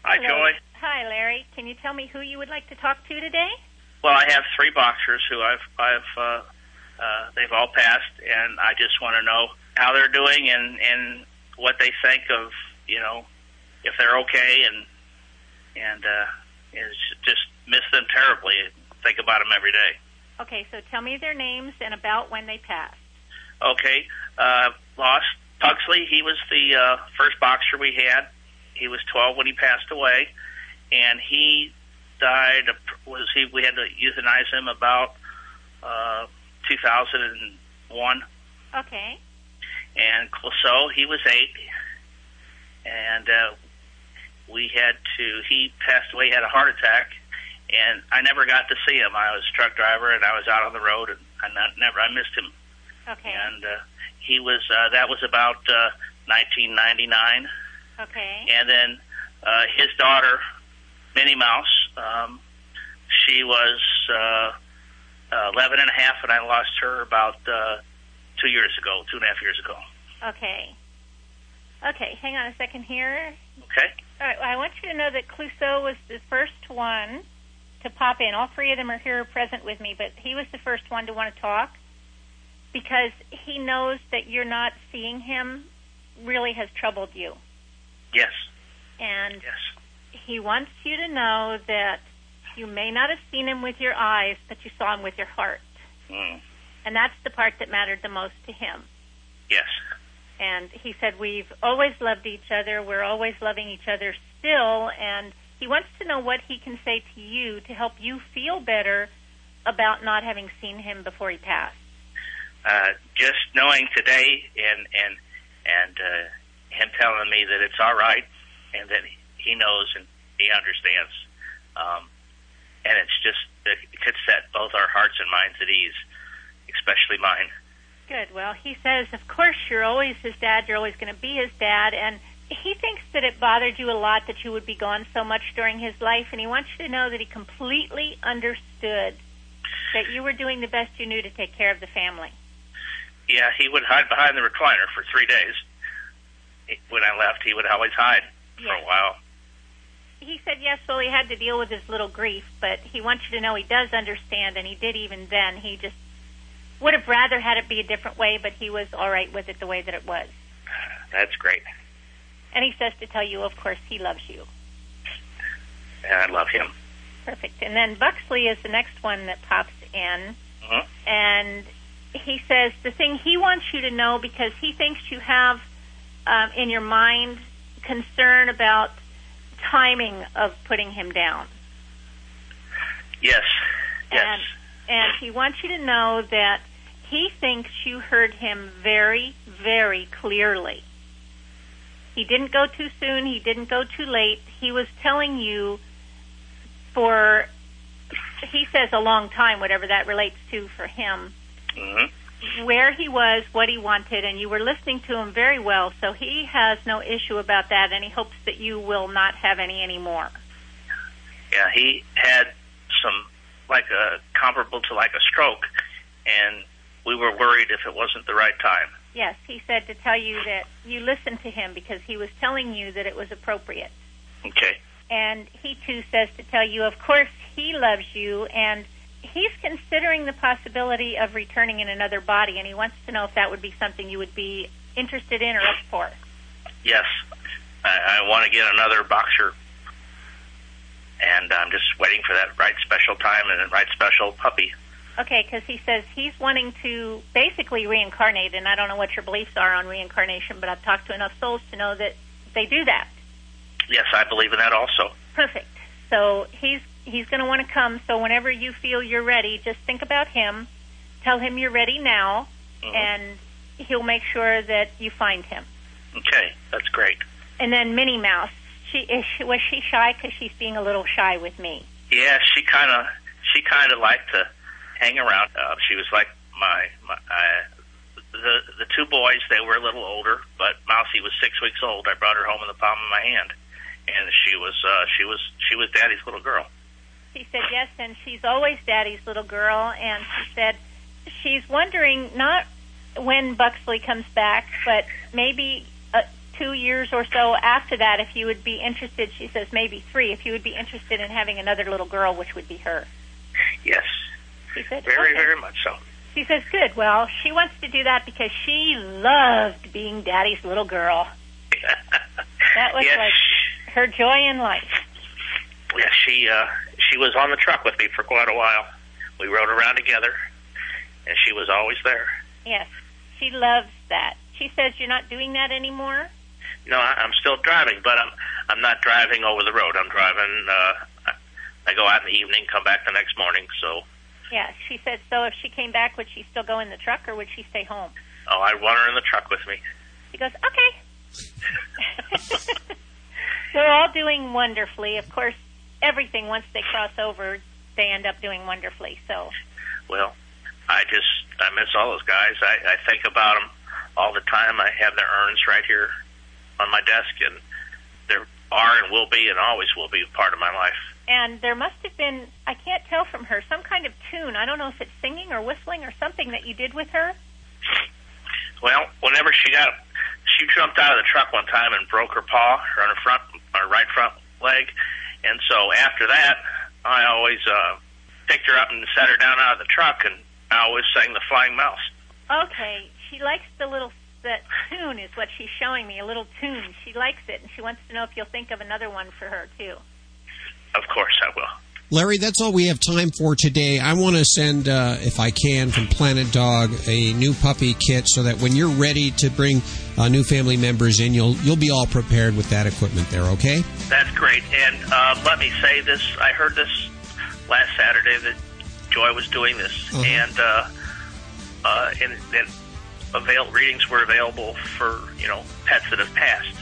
Hi, Hello. Joy. Hi, Larry. Can you tell me who you would like to talk to today? Well, I have three boxers who I've, I've, uh, uh, they've all passed, and I just want to know how they're doing and and what they think of, you know, if they're okay, and and uh, is just miss them terribly. Think about them every day. Okay, so tell me their names and about when they passed. Okay, uh, lost Pugsley. He was the uh, first boxer we had. He was 12 when he passed away, and he died. Was he? We had to euthanize him about uh, 2001. Okay. And Clouseau, he was eight, and uh, we had to. He passed away. He had a heart attack, and I never got to see him. I was a truck driver, and I was out on the road, and I not, never. I missed him. Okay. And uh, he was. Uh, that was about uh, 1999. Okay. And then uh, his daughter, Minnie Mouse, um, she was uh, uh, 11 and a half, and I lost her about uh, two years ago, two and a half years ago. Okay. Okay, hang on a second here. Okay? All right, well, I want you to know that Clouseau was the first one to pop in. All three of them are here present with me, but he was the first one to want to talk because he knows that you're not seeing him really has troubled you. Yes. And yes. he wants you to know that you may not have seen him with your eyes, but you saw him with your heart. Mm. And that's the part that mattered the most to him. Yes. And he said, We've always loved each other. We're always loving each other still. And he wants to know what he can say to you to help you feel better about not having seen him before he passed. Uh, just knowing today and and and uh, him telling me that it's all right and that he knows and he understands. Um, and it's just it could set both our hearts and minds at ease, especially mine. Good. Well, he says, of course, you're always his dad. You're always going to be his dad, and he thinks that it bothered you a lot that you would be gone so much during his life, and he wants you to know that he completely understood that you were doing the best you knew to take care of the family. Yeah, he would hide behind the recliner for three days. When I left, he would always hide for Yes. a while. He said yes, well, he had to deal with his little grief, but he wants you to know he does understand, and he did even then. He just would have rather had it be a different way, but he was all right with it the way that it was. That's great, And he says to tell you, of course, he loves you. and I love him. Perfect. And then Buxley is the next one that pops in. Mhm. And he says the thing he wants you to know because he thinks you have um, in your mind concern about timing of putting him down. Yes, yes. And, and he wants you to know that he thinks you heard him very, very clearly. He didn't go too soon. He didn't go too late. He was telling you for, he says a long time, whatever that relates to for him, hmm where he was, what he wanted, and you were listening to him very well. So he has no issue about that, and he hopes that you will not have any anymore. Yeah, he had some like a comparable to like a stroke, and we were worried if it wasn't the right time. Yes, he said to tell you that you listened to him because he was telling you that it was appropriate. Okay. And he too says to tell you, of course, he loves you, and he's considering the possibility of returning in another body, and he wants to know if that would be something you would be interested in or up for. Yes, I, I want to get another boxer, and I'm just waiting for that right special time and right special puppy. Okay, because he says he's wanting to basically reincarnate, and I don't know what your beliefs are on reincarnation, but I've talked to enough souls to know that they do that. Yes, I believe in that also. Perfect. So he's he's going to want to come. So whenever you feel you're ready, just think about him. Tell him you're ready now, Mhm. and he'll make sure that you find him. Okay, that's great. And then Minnie Mouse, she, is she was she shy because she's being a little shy with me. Yeah, she kind of she kind of liked to hang around. Uh, she was like my my uh, the the two boys. They were a little older, but Mousy was six weeks old. I brought her home in the palm of my hand, and she was uh, she was she was Daddy's little girl. She said yes, and she's always Daddy's little girl. And she said she's wondering not when Buxley comes back, but maybe uh, two years or so after that, if you would be interested. She says maybe three, if you would be interested in having another little girl, which would be her. Yes, She said very okay. very much so. She says good. Well, she wants to do that because she loved being Daddy's little girl. That was Yes. like her joy in life. Yeah, she uh, she was on the truck with me for quite a while. We rode around together, and she was always there. Yes, she loves that. She says you're not doing that anymore. No, I, I'm still driving, but I'm I'm not driving over the road. I'm driving. Uh, I- I go out in the evening, come back the next morning. So, Yeah, she said so. If she came back, would she still go in the truck or would she stay home? oh, I want her in the truck with me. He goes, okay. They're all doing wonderfully. Of course, everything once they cross over, they end up doing wonderfully. So, Well, I just I miss all those guys. I, I think about them all the time. I have their urns right here on my desk, and there are and will be and always will be a part of my life. and there must have been, I can't tell from her, some kind of tune. I don't know if it's singing or whistling or something that you did with her. Well, whenever she got, she jumped out of the truck one time and broke her paw, her on her front, her right front leg, and so after that, I always uh, picked her up and set her down out of the truck, and I always sang the Flying Mouse. Okay, she likes the little that tune is what she's showing me, a little tune. She likes it, and she wants to know if you'll think of another one for her too. Of course, I will. Larry, that's all we have time for today. I want to send, uh, if I can, from Planet Dog, a new puppy kit so that when you're ready to bring uh, new family members in, you'll you'll be all prepared with that equipment there. Okay? That's great. And uh, let me say this: I heard this last Saturday that Joy was doing this, Uh-huh. and uh, uh, and, and avail readings were available for you know pets that have passed,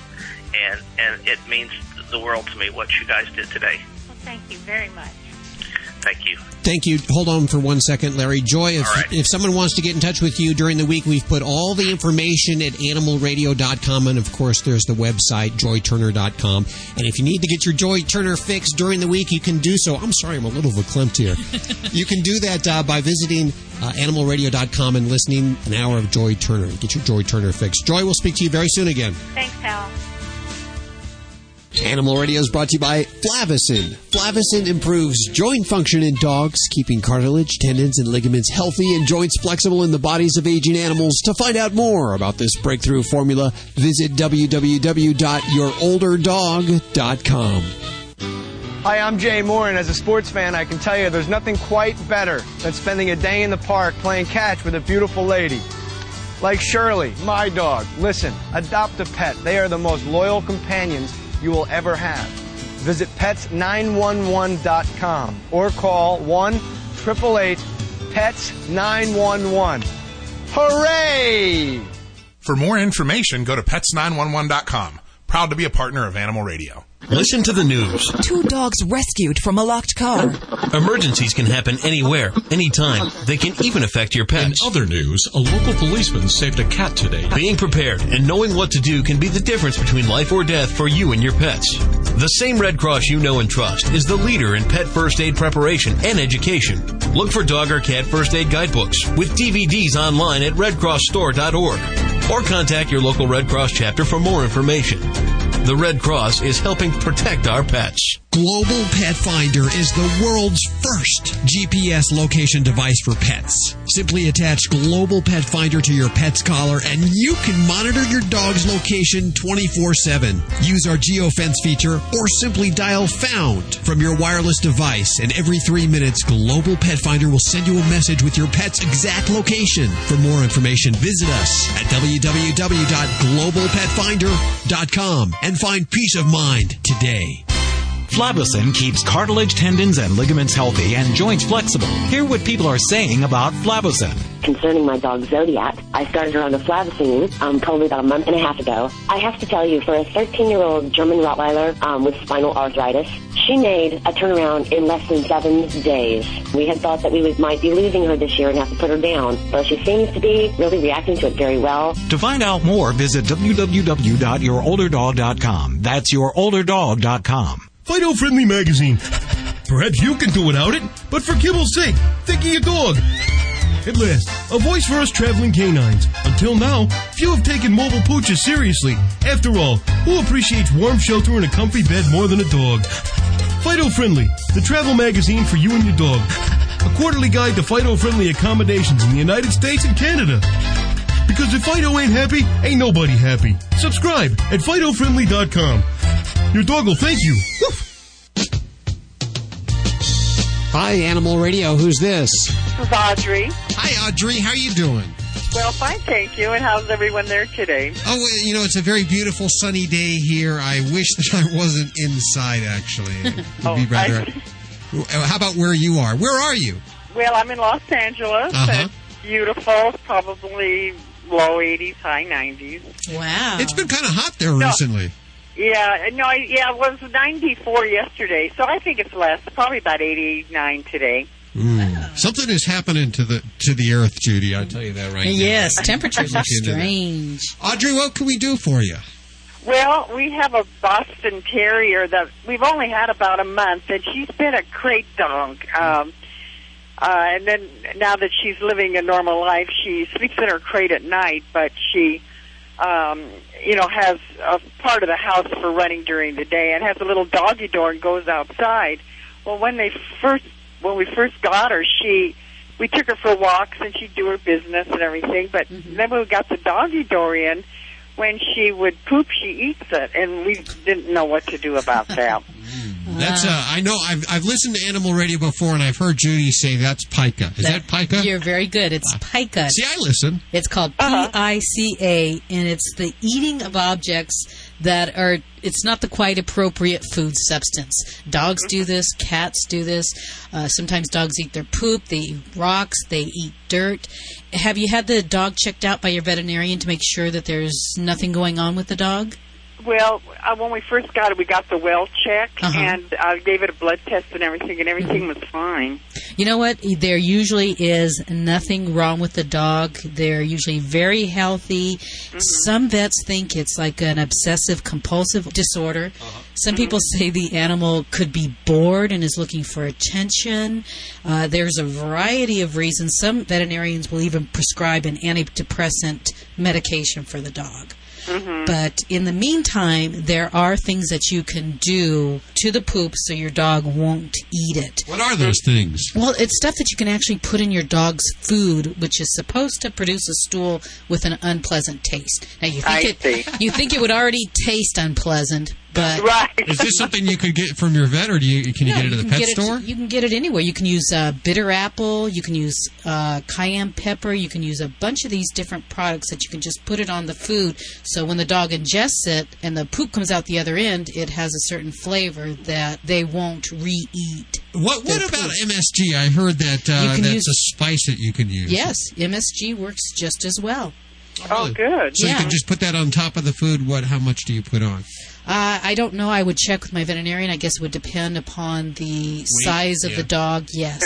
and and it means the world to me what you guys did today. Well, thank you very much. Thank you. Thank you. Hold on for one second, Larry. Joy, if, right. if someone wants to get in touch with you during the week, we've put all the information at animalradio.com. And of course, there's the website, joyturner.com. And if you need to get your Joy Turner fix during the week, you can do so. I'm sorry, I'm a little verklempt here. you can do that uh, by visiting uh, animalradio.com and listening an hour of Joy Turner. Get your Joy Turner fix. Joy, we'll speak to you very soon again. Thanks, Hal. Animal Radio is brought to you by Flavicin. Flavicin improves joint function in dogs, keeping cartilage, tendons, and ligaments healthy and joints flexible in the bodies of aging animals. To find out more about this breakthrough formula, visit www.yourolderdog.com. Hi, I'm Jay Moore, and as a sports fan, I can tell you there's nothing quite better than spending a day in the park playing catch with a beautiful lady. Like Shirley, my dog. Listen, adopt a pet. They are the most loyal companions you will ever have. Visit pets911.com or call 1 888 PETS 911. Hooray! For more information, go to pets911.com. Proud to be a partner of Animal Radio. Listen to the news. Two dogs rescued from a locked car. Emergencies can happen anywhere, anytime. They can even affect your pets. In other news, a local policeman saved a cat today. Being prepared and knowing what to do can be the difference between life or death for you and your pets. The same Red Cross you know and trust is the leader in pet first aid preparation and education. Look for dog or cat first aid guidebooks with DVDs online at redcrossstore.org or contact your local Red Cross chapter for more information. The Red Cross is helping protect our pets. Global Pet Finder is the world's first GPS location device for pets. Simply attach Global Pet Finder to your pet's collar and you can monitor your dog's location 24 7. Use our geofence feature or simply dial found from your wireless device and every three minutes Global Pet Finder will send you a message with your pet's exact location. For more information, visit us at www.globalpetfinder.com and find peace of mind today. Flavicin keeps cartilage, tendons, and ligaments healthy and joints flexible. Hear what people are saying about Flavicin. Concerning my dog Zodiac, I started her on the Flavicine um, probably about a month and a half ago. I have to tell you, for a 13-year-old German Rottweiler um, with spinal arthritis, she made a turnaround in less than seven days. We had thought that we would, might be losing her this year and have to put her down, but she seems to be really reacting to it very well. To find out more, visit www.yourolderdog.com. That's yourolderdog.com. Fido Friendly Magazine. Perhaps you can do without it, but for kibble's sake, think of your dog. At last, a voice for us traveling canines. Until now, few have taken mobile pooches seriously. After all, who appreciates warm shelter and a comfy bed more than a dog? Fido Friendly, the travel magazine for you and your dog. A quarterly guide to Fido Friendly accommodations in the United States and Canada. Because if Fido ain't happy, ain't nobody happy. Subscribe at FidoFriendly.com. Your dog will thank you. Woof. Hi, Animal Radio. Who's this? This is Audrey. Hi, Audrey. How are you doing? Well, fine, thank you. And how's everyone there today? Oh, well, you know, it's a very beautiful sunny day here. I wish that I wasn't inside, actually. It would Oh, be rather. I- How about where you are? Where are you? Well, I'm in Los Angeles. Uh-huh. It's beautiful, probably low 80s, high 90s. Wow. It's been kind of hot there No. recently. Yeah, no, I- yeah, it was 94 yesterday, so I think it's less, probably about 89 today. Mm. Something is happening to the to the Earth, Judy. I'll tell you that right now. Yes, temperatures are Look strange. Audrey, what can we do for you? Well, we have a Boston Terrier that we've only had about a month, and she's been a crate dog. Um, uh, and then now that she's living a normal life, she sleeps in her crate at night, but she, um, you know, has a part of the house for running during the day, and has a little doggy door and goes outside. Well, when they first, when we first got her, she, we took her for walks and she'd do her business and everything. But then when we got the doggy door in, when she would poop, she eats it, and we didn't know what to do about that. That's uh, I know. I've I've listened to Animal Radio before, and I've heard Judy say that's pica. Is that, pica? You're very good. It's pica. See, I listen. It's called Uh-huh. P-I-C-A, and it's the eating of objects that are. It's not the quite appropriate food substance. Dogs do this. Cats do this. Uh, sometimes dogs eat their poop. They eat rocks. They eat dirt. Have you had the dog checked out by your veterinarian to make sure that there's nothing going on with the dog? Well, uh, when we first got it, we got the well check Uh-huh. and uh, gave it a blood test and everything, and everything was fine. You know what? There usually is nothing wrong with the dog. They're usually very healthy. Some vets think it's like an obsessive compulsive disorder. Some people say the animal could be bored and is looking for attention. Uh, there's a variety of reasons. Some veterinarians will even prescribe an antidepressant medication for the dog. Mm-hmm. But in the meantime, there are things that you can do to the poop so your dog won't eat it. What are those things? Well, it's stuff that you can actually put in your dog's food, which is supposed to produce a stool with an unpleasant taste. Now you I think it, you think it would already taste unpleasant, but Is this something you could get from your vet, or do you can you No, get it at the pet store? It, you can get it anywhere. You can use uh, bitter apple. You can use uh, cayenne pepper. You can use a bunch of these different products that you can just put it on the food. So when the dog ingests it and the poop comes out the other end, it has a certain flavor that they won't re-eat. What What about MSG? I heard that uh, that's use- a spice that you can use. Yes, MSG works just as well. Oh, good. So yeah. you can just put that on top of the food. What? How much do you put on? Uh, I don't know. I would check with my veterinarian. I guess it would depend upon the size of yeah. the dog. Yes.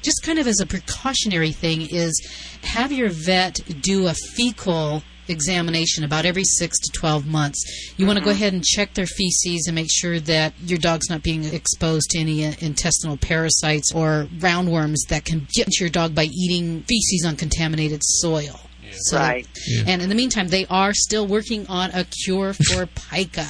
Just kind of as a precautionary thing is have your vet do a fecal examination about every 6 to 12 months. You want to go ahead and check their feces and make sure that your dog's not being exposed to any uh, intestinal parasites or roundworms that can get into your dog by eating feces on contaminated soil. So, Right. Yeah. And in the meantime, they are still working on a cure for pica.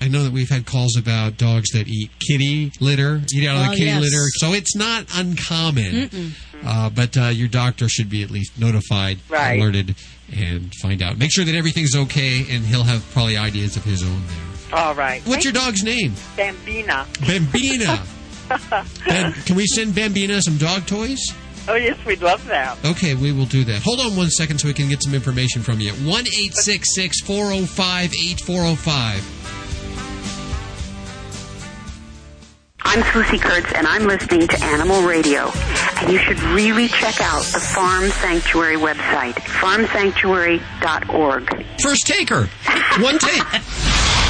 I know that we've had calls about dogs that eat kitty litter, eat out of the Oh, kitty yes. litter. So it's not uncommon. Uh, but uh, your doctor should be at least notified, Right. alerted, and find out. Make sure that everything's okay, and he'll have probably ideas of his own there. All right. What's your dog's name? Bambina. Bambina. Bam- can we send Bambina some dog toys? Oh, yes, we'd love that. Okay, we will do that. Hold on one second so we can get some information from you. 1 405 8405. I'm Susie Kurtz, and I'm listening to Animal Radio. And you should really check out the Farm Sanctuary website, farmsanctuary.org. First taker. One take.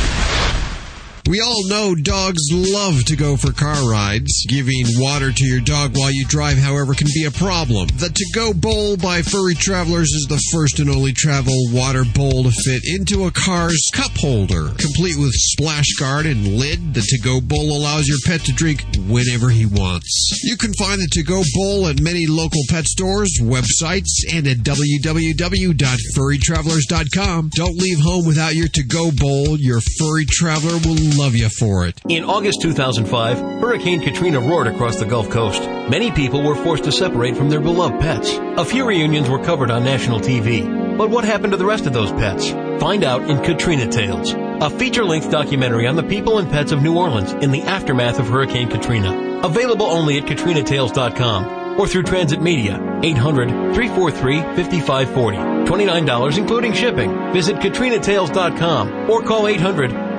We all know dogs love to go for car rides. Giving water to your dog while you drive, however, can be a problem. The To Go Bowl by Furry Travelers is the first and only travel water bowl to fit into a car's cup holder. Complete with splash guard and lid, the To Go Bowl allows your pet to drink whenever he wants. You can find the To Go Bowl at many local pet stores, websites, and at www.furrytravelers.com. Don't leave home without your To Go Bowl. Your furry traveler will love you for it. In August 2005, Hurricane Katrina roared across the Gulf Coast. Many people were forced to separate from their beloved pets. A few reunions were covered on national TV. But what happened to the rest of those pets? Find out in Katrina Tales, a feature-length documentary on the people and pets of New Orleans in the aftermath of Hurricane Katrina. Available only at katrinatales.com or through Transit Media, 800-343-5540. $29 including shipping. Visit katrinatales.com or call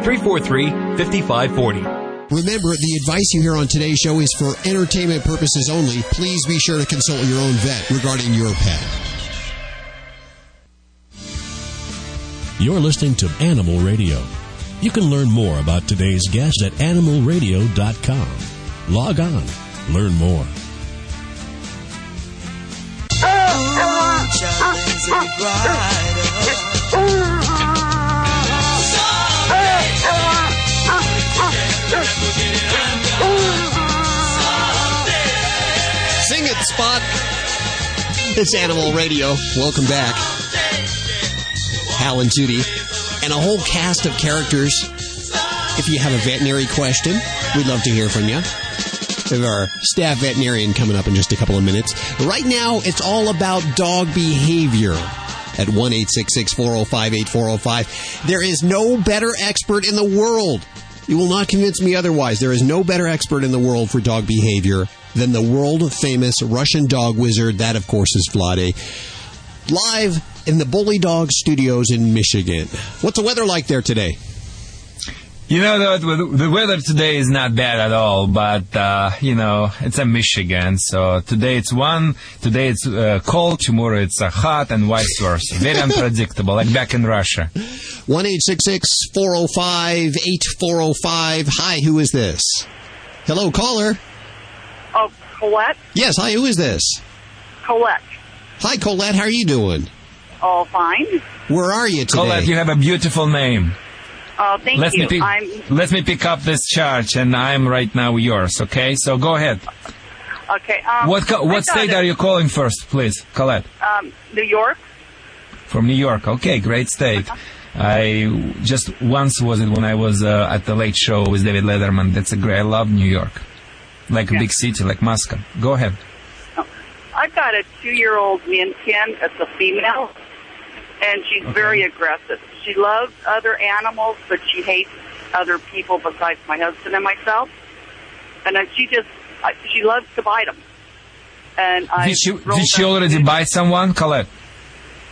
800-343-5540. Remember, the advice you hear on today's show is for entertainment purposes only. Please be sure to consult your own vet regarding your pet. You're listening to Animal Radio. You can learn more about today's guest at animalradio.com. Log on, learn more. Sing it, Spot. It's Animal Radio. Welcome back. Hal and Judy, and a whole cast of characters. If you have a veterinary question, we'd love to hear from you. We have our staff veterinarian coming up in just a couple of minutes. Right now, it's all about dog behavior at 1 405 8405. There is no better expert in the world. You will not convince me otherwise. There is no better expert in the world for dog behavior than the world famous Russian dog wizard. That, of course, is Vladae. Live in the Bully Dog Studios in Michigan. What's the weather like there today? You know, the, the weather today is not bad at all, but, uh, you know, it's a Michigan, so today it's one, today it's uh, cold, tomorrow it's uh, hot, and vice versa. Very unpredictable, like back in Russia. 1 405 8405. Hi, who is this? Hello, caller. Oh, Colette? Yes, hi, who is this? Colette. Hi, Colette, how are you doing? Oh, fine. Where are you today? Colette, you have a beautiful name. Oh, thank let you. Me pick, I'm let me pick up this charge, and I'm right now yours, okay? So go ahead. okay. Um, what what state are you calling first, please, Colette? Um, New York. From New York. Okay, great state. I just once was it when I was uh, at the Late Show with David Letterman. That's a great. I love New York, like a big city, like Moscow. Go ahead. I've got a two-year-old Minkin. It's a female, and she's very aggressive. She loves other animals, but she hates other people besides my husband and myself. And then she just, she loves to bite them. And I Did she did she already bite someone, Colette?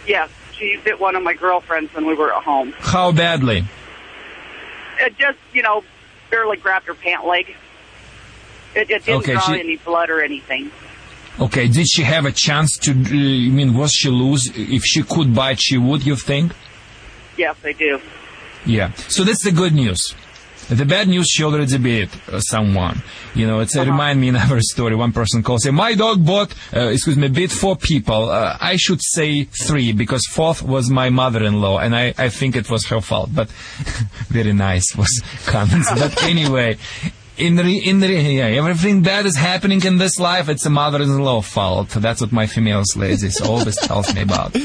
Yes, she bit one of my girlfriends when we were at home. How badly? It just, you know, barely grabbed her pant leg. It, it didn't Okay, draw she- any blood or anything. Okay, did she have a chance to? uh, I mean, was she lose? If she could bite, she would. You think? Yes, they do. Yeah. So that's the good news. The bad news, she already bit uh, someone. You know, it's a remind me another story. One person calls, say, my dog bought, uh, excuse me, bit four people. Uh, I should say three because fourth was my mother-in-law and I, I think it was her fault, but very nice was comments. But anyway, in the, in the, yeah, everything bad is happening in this life, it's a mother-in-law fault. That's what my female ladies always tells me about.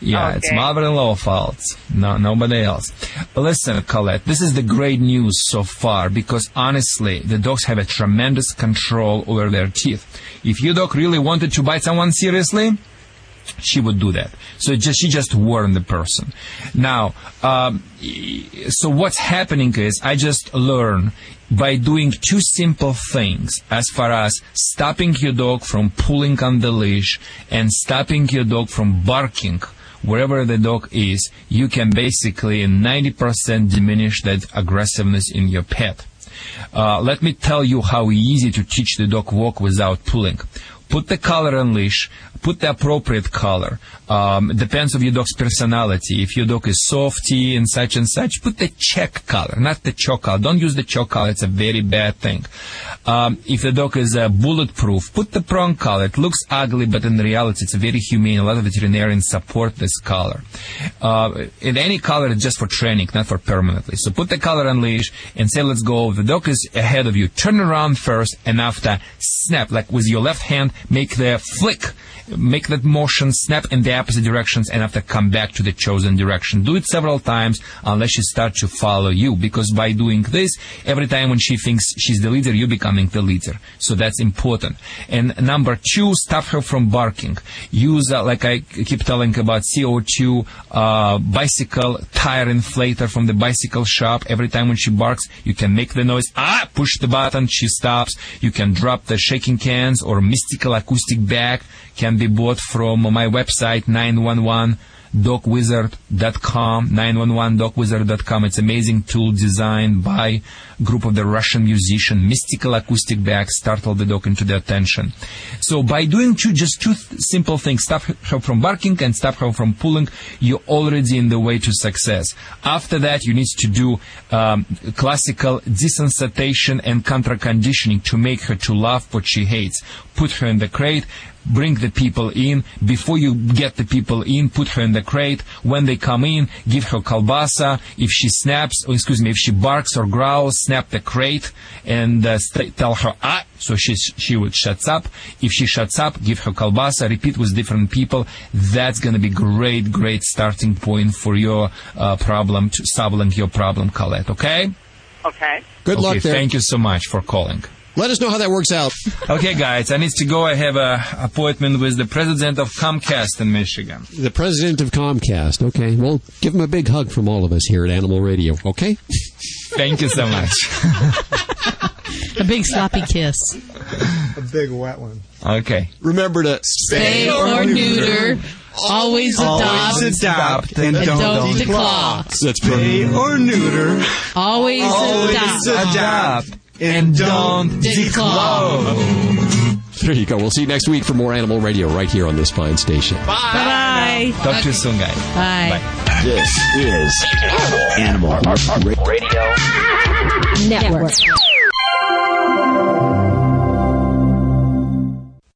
Yeah, it's Okay. mother-in-law fault. No, nobody else. Listen, Colette, this is the great news so far because honestly, the dogs have a tremendous control over their teeth. If your dog really wanted to bite someone seriously, she would do that. So just she just warned the person. Now, um, so what's happening is I just learn by doing two simple things as far as stopping your dog from pulling on the leash and stopping your dog from barking wherever the dog is, you can basically 90% diminish that aggressiveness in your pet. Uh, let me tell you how easy to teach the dog walk without pulling. Put the collar on leash. Put the appropriate collar. Um, depends on your dog's personality. If your dog is softy and such and such, put the check collar, not the choke collar. Don't use the choke collar. It's a very bad thing. Um, if the dog is uh, bulletproof, put the prong collar. It looks ugly, but in reality, it's very humane. A lot of veterinarians support this collar. Uh, in any collar, it's just for training, not for permanently. So put the collar on leash and say, let's go. The dog is ahead of you. Turn around first and after snap, like with your left hand, make the flick. Make that motion, snap in the opposite directions, and after come back to the chosen direction. Do it several times unless she starts to follow you. Because by doing this, every time when she thinks she's the leader, you're becoming the leader. So that's important. And number two, stop her from barking. Use, uh, like I keep telling about CO2 uh, bicycle tire inflator from the bicycle shop. Every time when she barks, you can make the noise. Ah, push the button, she stops. You can drop the shaking cans or mystical acoustic bag can be bought from my website 911 dogwizard.com 911dogwizard.com it's amazing tool designed by group of the russian musician mystical acoustic bag startled the dog into the attention. So by doing two just two th- simple things stop her from barking and stop her from pulling you're already in the way to success. After that you need to do um, classical desensitization and contra conditioning to make her to love what she hates. Put her in the crate bring the people in. Before you get the people in, put her in the crate. When they come in, give her kalbasa. If she snaps, or excuse me, if she barks or growls, snap the crate and uh, st- tell her ah, so she she would shuts up. If she shuts up, give her kalbasa. Repeat with different people. That's gonna be great, great starting point for your uh, problem, to solving your problem, Colette. Okay. Okay. Good luck Okay, there. Thank you so much for calling. Let us know how that works out. okay, guys, I need to go. I have a appointment with the president of Comcast in Michigan. The president of Comcast. Okay. Well, give him a big hug from all of us here at Animal Radio. Okay? Thank you so much. A big sloppy kiss. A big wet one. Okay. Remember to Spay or neuter. Always adopt. Always adopt and, and don't, don't declaw. declaw. That's Pay or neuter. Always, Always adopt. adopt and don't declaw. There you go. We'll see you next week for more Animal Radio right here on this fine station. Bye bye. Talk to you soon, guys. Bye. This is Animal Radio Network.